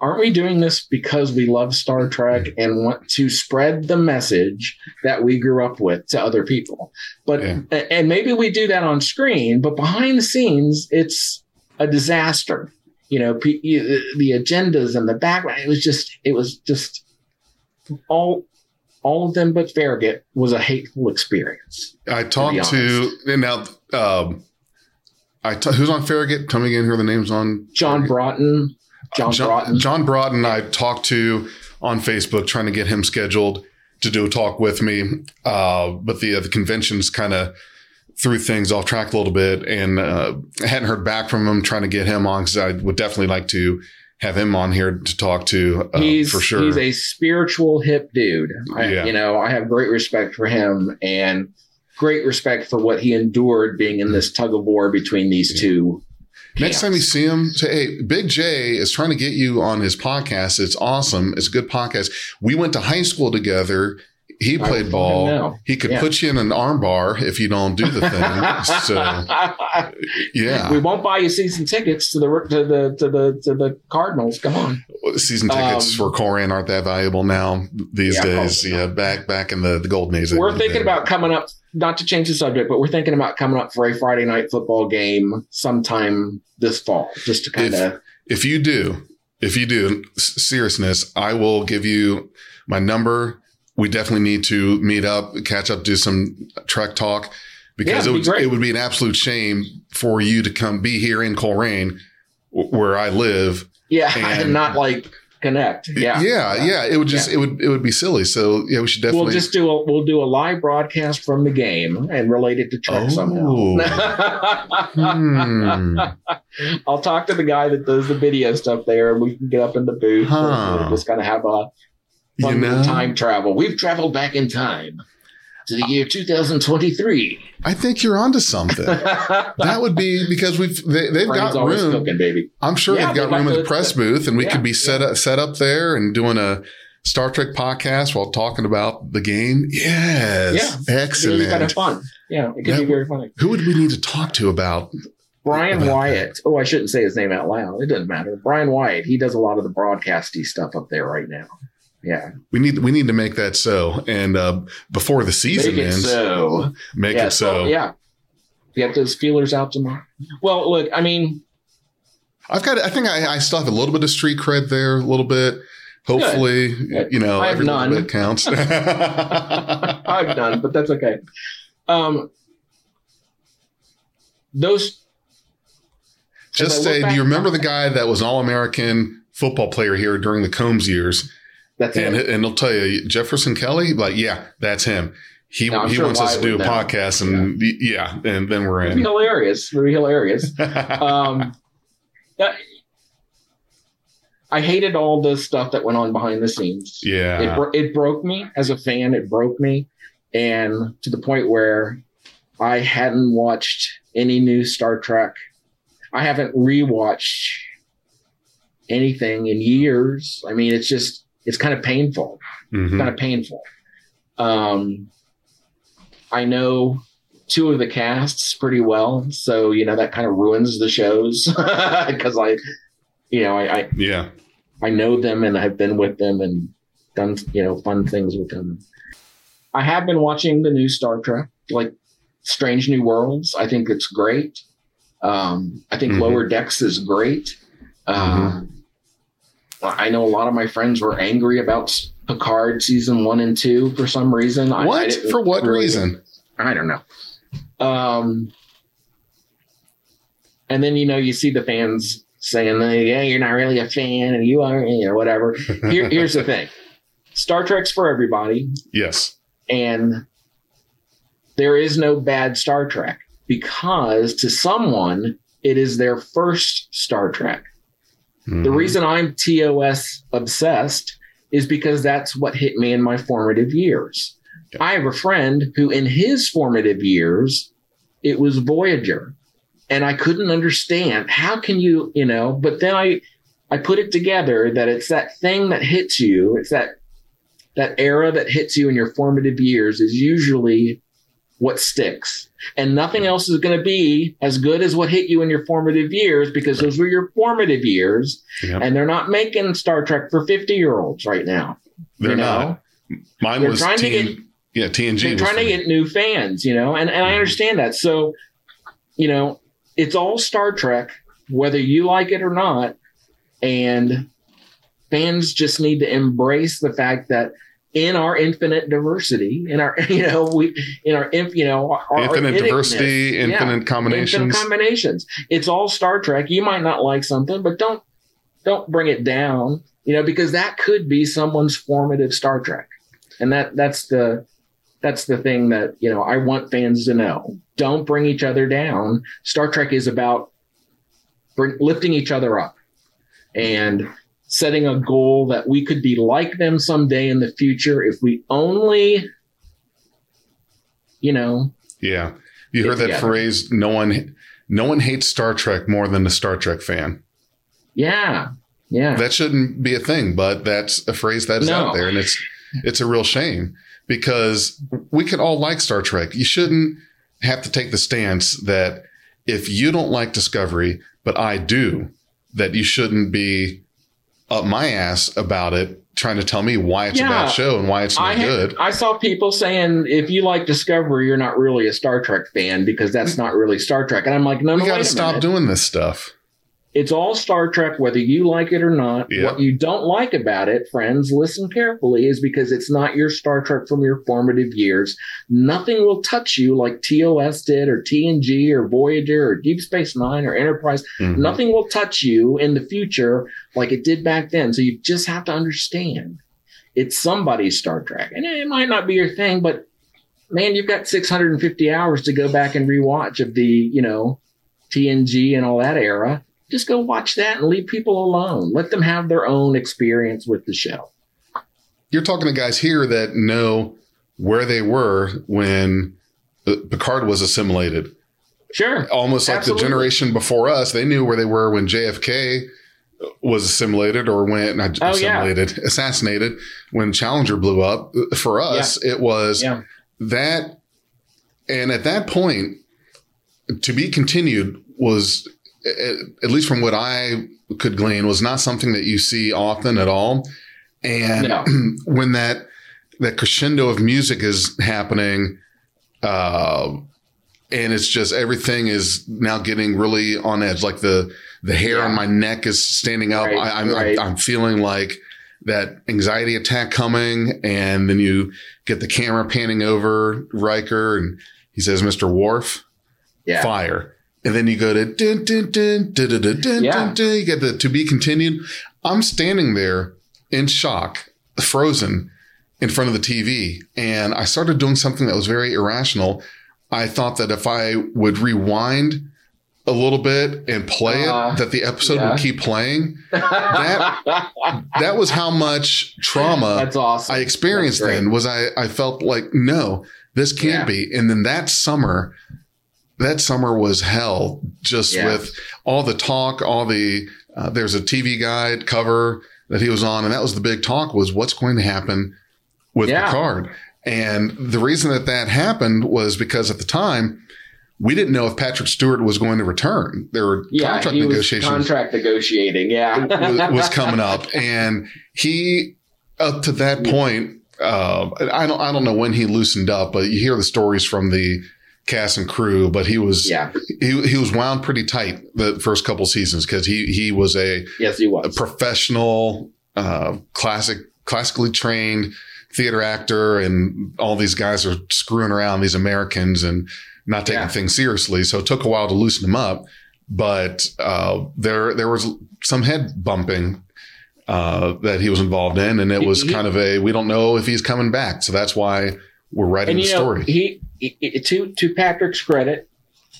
aren't we doing this because we love Star Trek and want to spread the message that we grew up with to other people? But Yeah. and maybe we do that on screen, but behind the scenes, it's a disaster. You know, the agendas and the background. It was just, it was just all all of them but Farragut was a hateful experience. I talked to, and now, um, I t- who's on Farragut? Tell me again who are the names on John Farragut? Broughton, John, John, Broughton. John Broughton, I talked to on Facebook, trying to get him scheduled to do a talk with me. Uh, but the uh, the conventions kind of threw things off track a little bit, and uh, I hadn't heard back from him. Trying to get him on because I would definitely like to have him on here to talk to uh, he's for sure. he's a spiritual hip dude. I, Yeah. You know, I have great respect for him and great respect for what he endured being in this tug of war between these two. Next time you see him, say, Hey, Big J is trying to get you on his podcast. It's awesome. It's a good podcast. We went to high school together. He played ball. He could Yeah. put you in an arm bar if you don't do the thing. so yeah, we won't buy you season tickets to the to the to the to the Cardinals. Come on. season tickets Um, for Koran aren't that valuable now these Yeah, days. Yeah, back back in the, the golden days. we're thinking about coming up not to change the subject but we're thinking about coming up for a friday night football game sometime this fall just to kind of if you do, if you do seriousness, I will give you my number. We definitely need to meet up, catch up, do some Trek talk because Yeah, it it'd be it would be an absolute shame for you to come be here in Colerain, where I live. yeah And- not like connect yeah yeah, yeah. It would just it would it would be silly. So yeah, we should definitely. we'll just do a we'll do a live broadcast from the game and relate it to Trek Oh. somehow Hmm. i'll talk to the guy that does the video stuff there and we can get up in the booth Huh. and we'll just kind of have a you fun know, time travel we've traveled back in time to the year 2023 I think you're onto something. that would be because we've they, they've Brain's got room. cooking, baby. I'm sure Yeah, they've got room in the- press booth, and we yeah, could be set up set up there and doing a Star Trek podcast while talking about the game. Yes, Yeah, excellent. It's kind of fun. Yeah, it could That- be very funny. Who would we need to talk to about? Brian About Wyatt. Oh, I shouldn't say his name out loud. It doesn't matter. Brian Wyatt. He does a lot of the broadcasty stuff up there right now. Yeah, We need we need to make that so, and uh, before the season make it ends, so. make yeah, it so. yeah, get those feelers out tomorrow. Well, look, I mean, I've got. I think I, I still have a little bit of street cred there, a little bit. Hopefully, Good. you know, I have every little none. bit counts. I've done, but that's okay. Um, those. Just as I look say, do you remember the guy that was an All American football player here during the Coombs years? That's And it. and he'll tell you Jefferson Kelly, like, yeah, that's him. He No, he sure wants us to do a podcast, and y- yeah, and then we're It'd be in. hilarious. It'd be hilarious. um, that- I hated all the stuff that went on behind the scenes. It, yeah, bro- it broke me as a fan. It broke me, and to the point where I hadn't watched any new Star Trek. I haven't rewatched anything in years. I mean, it's just it's kind of painful. Mhm. Kind of painful. Um, I know two of the casts pretty well, so you know that kind of ruins the shows because I, you know, I, I Yeah. I know them and I've been with them and done you know fun things with them. I have been watching the new Star Trek, like Strange New Worlds. I think it's great. Um, I think Mhm. Lower Decks is great. Uh, I know a lot of my friends were angry about Picard season one and two for some reason. I- I What? For what really- reason? I don't know. Um, and then you know you see the fans saying, "Yeah, you're not really a fan, and you are, or whatever." Here, here's the thing: Star Trek's for everybody, Yes. and there is no bad Star Trek because to someone it is their first Star Trek. The Mhm. reason I'm TOS obsessed is because that's what hit me in my formative years. Yeah. I have a friend who, in his formative years, it was Voyager. And I couldn't understand how can you, you know, but then I, I put it together that it's that thing that hits you. It's that, that era that hits you in your formative years is usually what sticks. And nothing else is going to be as good as what hit you in your formative years because those were your formative years Yep. and they're not making Star Trek for 50 year olds right now. They're you know? not. Mine They're was trying to get- yeah, TNG. They're trying to get new fans, you know, and, and I Mhm. understand that. So, you know, it's all Star Trek, whether you like it or not. And fans just need to embrace the fact that in our infinite diversity, in our, you know, we, in our, inf- you know, our infinite our diversity, Yeah. infinite combinations. Infinite combinations. It's all Star Trek. You might not like something, but don't don't bring it down, you know, because that could be someone's formative Star Trek. And that that's the that's the thing that, you know, I want fans to know. Don't bring each other down. Star Trek is about bring, lifting each other up and setting a goal that we could be like them someday in the future if we only you know yeah. You heard that together. phrase, no one no one hates Star Trek more than a Star Trek fan. yeah yeah That shouldn't be a thing, but that's a phrase that is No. out there and it's it's a real shame because we could all like Star Trek. You shouldn't have to take the stance that if you don't like Discovery, but I do, that you shouldn't be up my ass about it, trying to tell me why it's a bad show and why it's I, not good. I saw people saying if you like Discovery, you're not really a Star Trek fan because that's not really Star Trek. And I'm like, no, we no, gotta stop minute. doing this stuff. It's all Star Trek, whether you like it or not. What you don't like about it, friends, listen carefully, is because it's not your Star Trek from your formative years. Nothing will touch you like TOS did, or TNG, or Voyager, or Deep Space Nine, or Enterprise. Mhm. Nothing will touch you in the future like it did back then. So you just have to understand it's somebody's Star Trek. And it might not be your thing, but man, you've got 650 hours to go back and rewatch of the, you know, TNG and all that era. Just go watch that and leave people alone. Let them have their own experience with the show. You're talking to guys here that know where they were when Picard was assimilated. Sure. almost like Absolutely. the generation before us, they knew where they were when JFK was assimilated or when not Oh, yeah. assimilated, assassinated when Challenger blew up. For us, it was Yeah. that, and at that point, to be continued was, at, at least from what I could glean, was not something that you see often at all. And No. when that that crescendo of music is happening, uh, and it's just everything is now getting really on edge. Like the the hair Yeah. on my neck is standing up. Right, I, I'm, right. I'm I'm feeling like that anxiety attack coming, and then you get the camera panning over Riker, and he says, "Mr. Worf, Yeah. fire." And then you go to dun, dun, dun, dun, dun, dun, dun, Yeah. dun, dun. you get the to be continued. I'm standing there in shock, frozen in front of the TV. And I started doing something that was very irrational. I thought that if I would rewind a little bit and play Uh, it, that the episode yeah. would keep playing. That that was how much trauma That's awesome. I experienced then was I, I felt like, no, this can't Yeah. be. And then that summer, that summer was hell just Yeah. with all the talk, all the, uh, there's a TV guide cover that he was on, and that was the big talk was what's going to happen with Yeah. Picard. And the reason that that happened was because at the time we didn't know if Patrick Stewart was going to return. There were Yeah, contract negotiations contract negotiating. Yeah, was, was coming up, and he up to that point. Uh, I don't I don't know when he loosened up, but you hear the stories from the cast and crew. But he was yeah, he he was wound pretty tight the first couple seasons because he he was a, yes, he was a professional, uh, classic classically trained theater actor, and all these guys are screwing around these Americans and not taking Yeah. things seriously. So it took a while to loosen him up, but uh, there there was some head bumping uh, that he was involved in, and it was kind of a we don't know if he's coming back. So that's why we're writing and the you know, story. he, he to to Patrick's credit,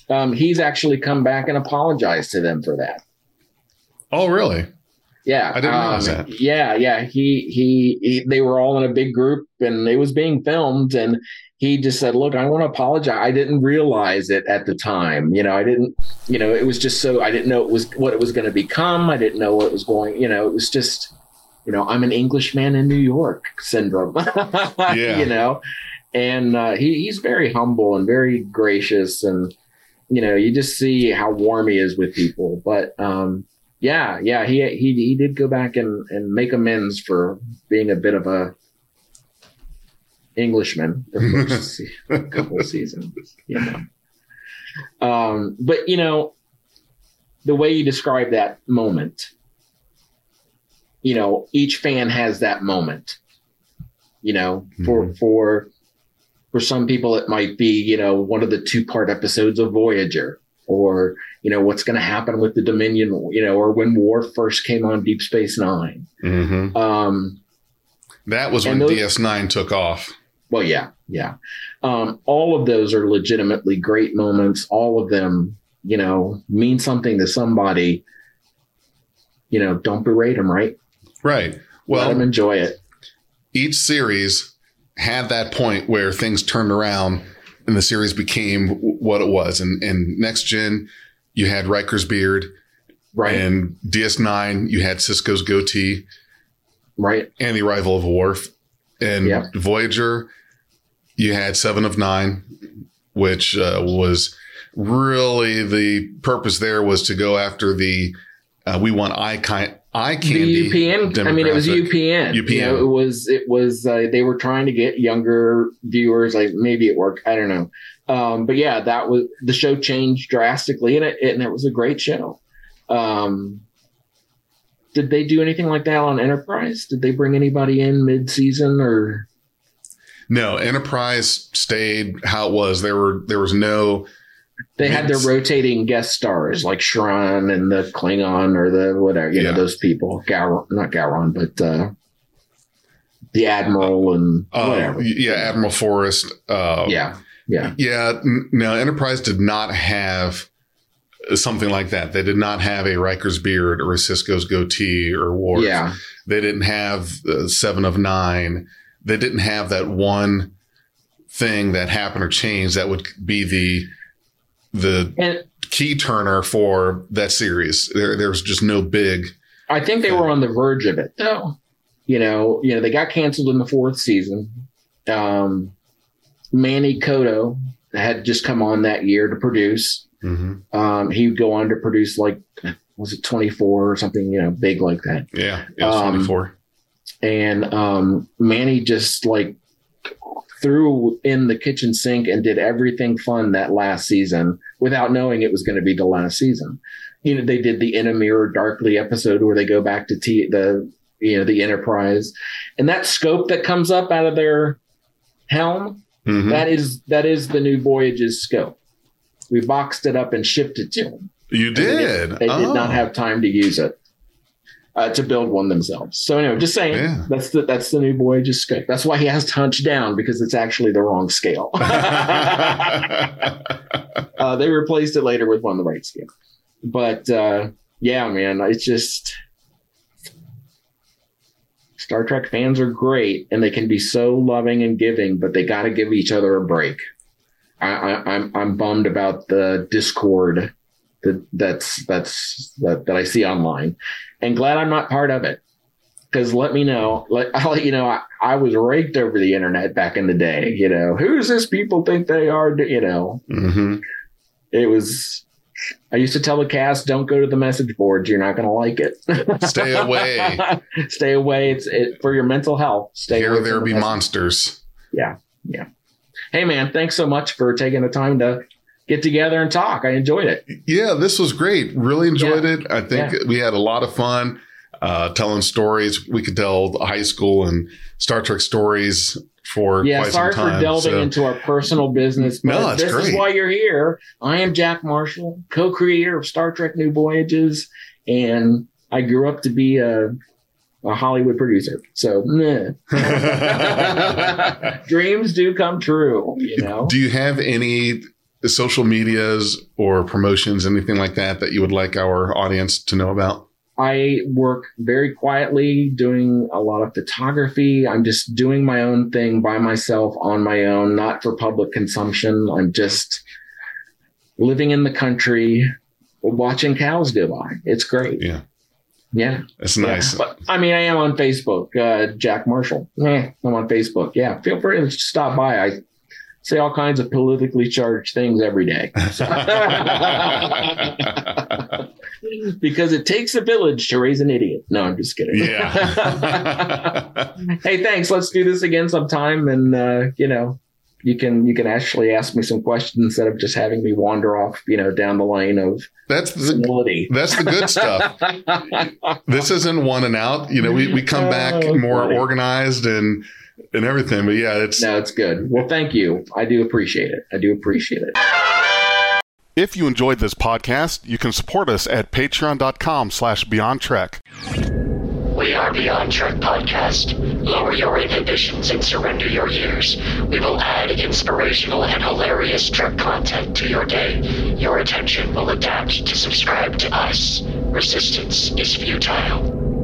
um, he's actually come back and apologized to them for that. oh, really? Yeah, I didn't realize um, that. Yeah, yeah. He, he he they were all in a big group and it was being filmed and he just said, "Look, I want to apologize. I didn't realize it at the time. You know, I didn't. You know, it was just so I didn't know it was what it was going to become. I didn't know what it was going. You know, it was just, you know, I'm an Englishman in New York syndrome. Yeah. You know, and uh, he he's very humble and very gracious and you know you just see how warm he is with people. But um, yeah, yeah, he he he did go back and and make amends for being a bit of a Englishman the first couple of seasons. You know, um, but you know, the way you describe that moment, you know, each fan has that moment. You know, for for for some people it might be you know one of the two part episodes of Voyager or you know what's going to happen with the Dominion, you know, or when war first came on Deep Space Nine. hmm Um, That was when those- DS9 took off. well, yeah, yeah. Um, all of those are legitimately great moments. All of them, you know, mean something to somebody. You know, don't berate them, right? Right. Well, let them enjoy it. each series had that point where things turned around and the series became what it was. And, and next gen, you had Riker's beard, Right, and DS9, you had Sisko's goatee, right, and the arrival of Worf. And Yeah. Voyager, you had Seven of Nine, which uh, was really the purpose there was to go after the uh, we want eye kind eye candy. the UPN. I mean, it was demographic. UPN. You UPN. know, it was it was uh, they were trying to get younger viewers. Like maybe it worked. I don't know. Um, but yeah, that was the show changed drastically, and it and it was a great show. Um, did they do anything like that on Enterprise? Did they bring anybody in mid season or? No, Enterprise stayed how it was. There were there was no They had their rotating guest stars like Shran and the Klingon or the whatever, you Yeah. know, those people. Gowron, not Gowron, but uh, the Admiral and uh, whatever. yeah Admiral Forrest. Uh, yeah, yeah, yeah. n- No, Enterprise did not have something like that. They did not have a Riker's beard or a Sisko's goatee or Worf. yeah, They didn't have uh, Seven of Nine. They didn't have that one thing that happened or changed that would be the the and key turner for that series. There, there was just no big. I think they were on the verge of it though. You know, you know, they got canceled in the fourth season. Um, Manny Coto had just come on that year to produce. Mhm. Um, he would go on to produce like was it 24 or something, you know, big like that. Yeah, it was Um, 24. and um, Manny just like threw in the kitchen sink and did everything fun that last season without knowing it was going to be the last season. You know, they did the In a Mirror Darkly episode where they go back to T- the you know the Enterprise, and that scope that comes up out of their helm Mhm. that is that is the new Voyage's scope. We boxed it up and shipped it to them. You They did. They did Oh. not have time to use it uh, to build one themselves. So anyway, just saying Yeah. that's the that's the new Voyage's scope. That's why he has to hunch down because it's actually the wrong scale. uh, they replaced it later with one the right scale. But uh, yeah, man, it's just Star Trek fans are great and they can be so loving and giving, but they got to give each other a break. I, I, I'm I'm bummed about the discord that that's that's that, that I see online, and glad I'm not part of it. because let me know. Let I'll let you know. I, I was raked over the internet back in the day. You know, who's this? People think they are. You know, hmm it was. I used to tell the cast, "Don't go to the message boards. You're not going to like it. Stay away. Stay away. It's it, for your mental health. Stay Here away there the be message- monsters. Yeah, yeah. Hey, man, thanks so much for taking the time to get together and talk. I enjoyed it. Yeah, this was great. Really enjoyed it. I think we had a lot of fun uh, telling stories. We could tell high school and Star Trek stories for Yeah, quite sorry some time. for delving so- into our personal business. But No, this is why you're here. I am Jack Marshall, co-creator of Star Trek New Voyages, and I grew up to be a, a Hollywood producer. So dreams do come true, you know. Do you have any social medias or promotions, anything like that, that you would like our audience to know about? I work very quietly doing a lot of photography. I'm just doing my own thing by myself on my own, not for public consumption. I'm just living in the country, watching cows go by. It's great. Yeah, Yeah. it's Yeah. nice. But I mean, I am on Facebook, uh, Jack Marshall. Yeah, I'm on Facebook. Yeah. Feel free to stop by. I say all kinds of politically charged things every day. because it takes a village to raise an idiot. No, I'm just kidding. yeah. hey, thanks. Let's do this again sometime. And uh, you know, you can you can actually ask me some questions instead of just having me wander off, you know, down the lane of that's the that's the good stuff. This isn't one and out. You know, we, we come back Oh, more organized and and everything. But yeah, it's no, it's good. Well, thank you. I do appreciate it. I do appreciate it. If you enjoyed this podcast, you can support us at patreon.com slash beyond trek. We are Beyond Trek Podcast. Lower your inhibitions and surrender your years. We will add inspirational and hilarious Trek content to your day. Your attention will adapt to subscribe to us. Resistance is futile.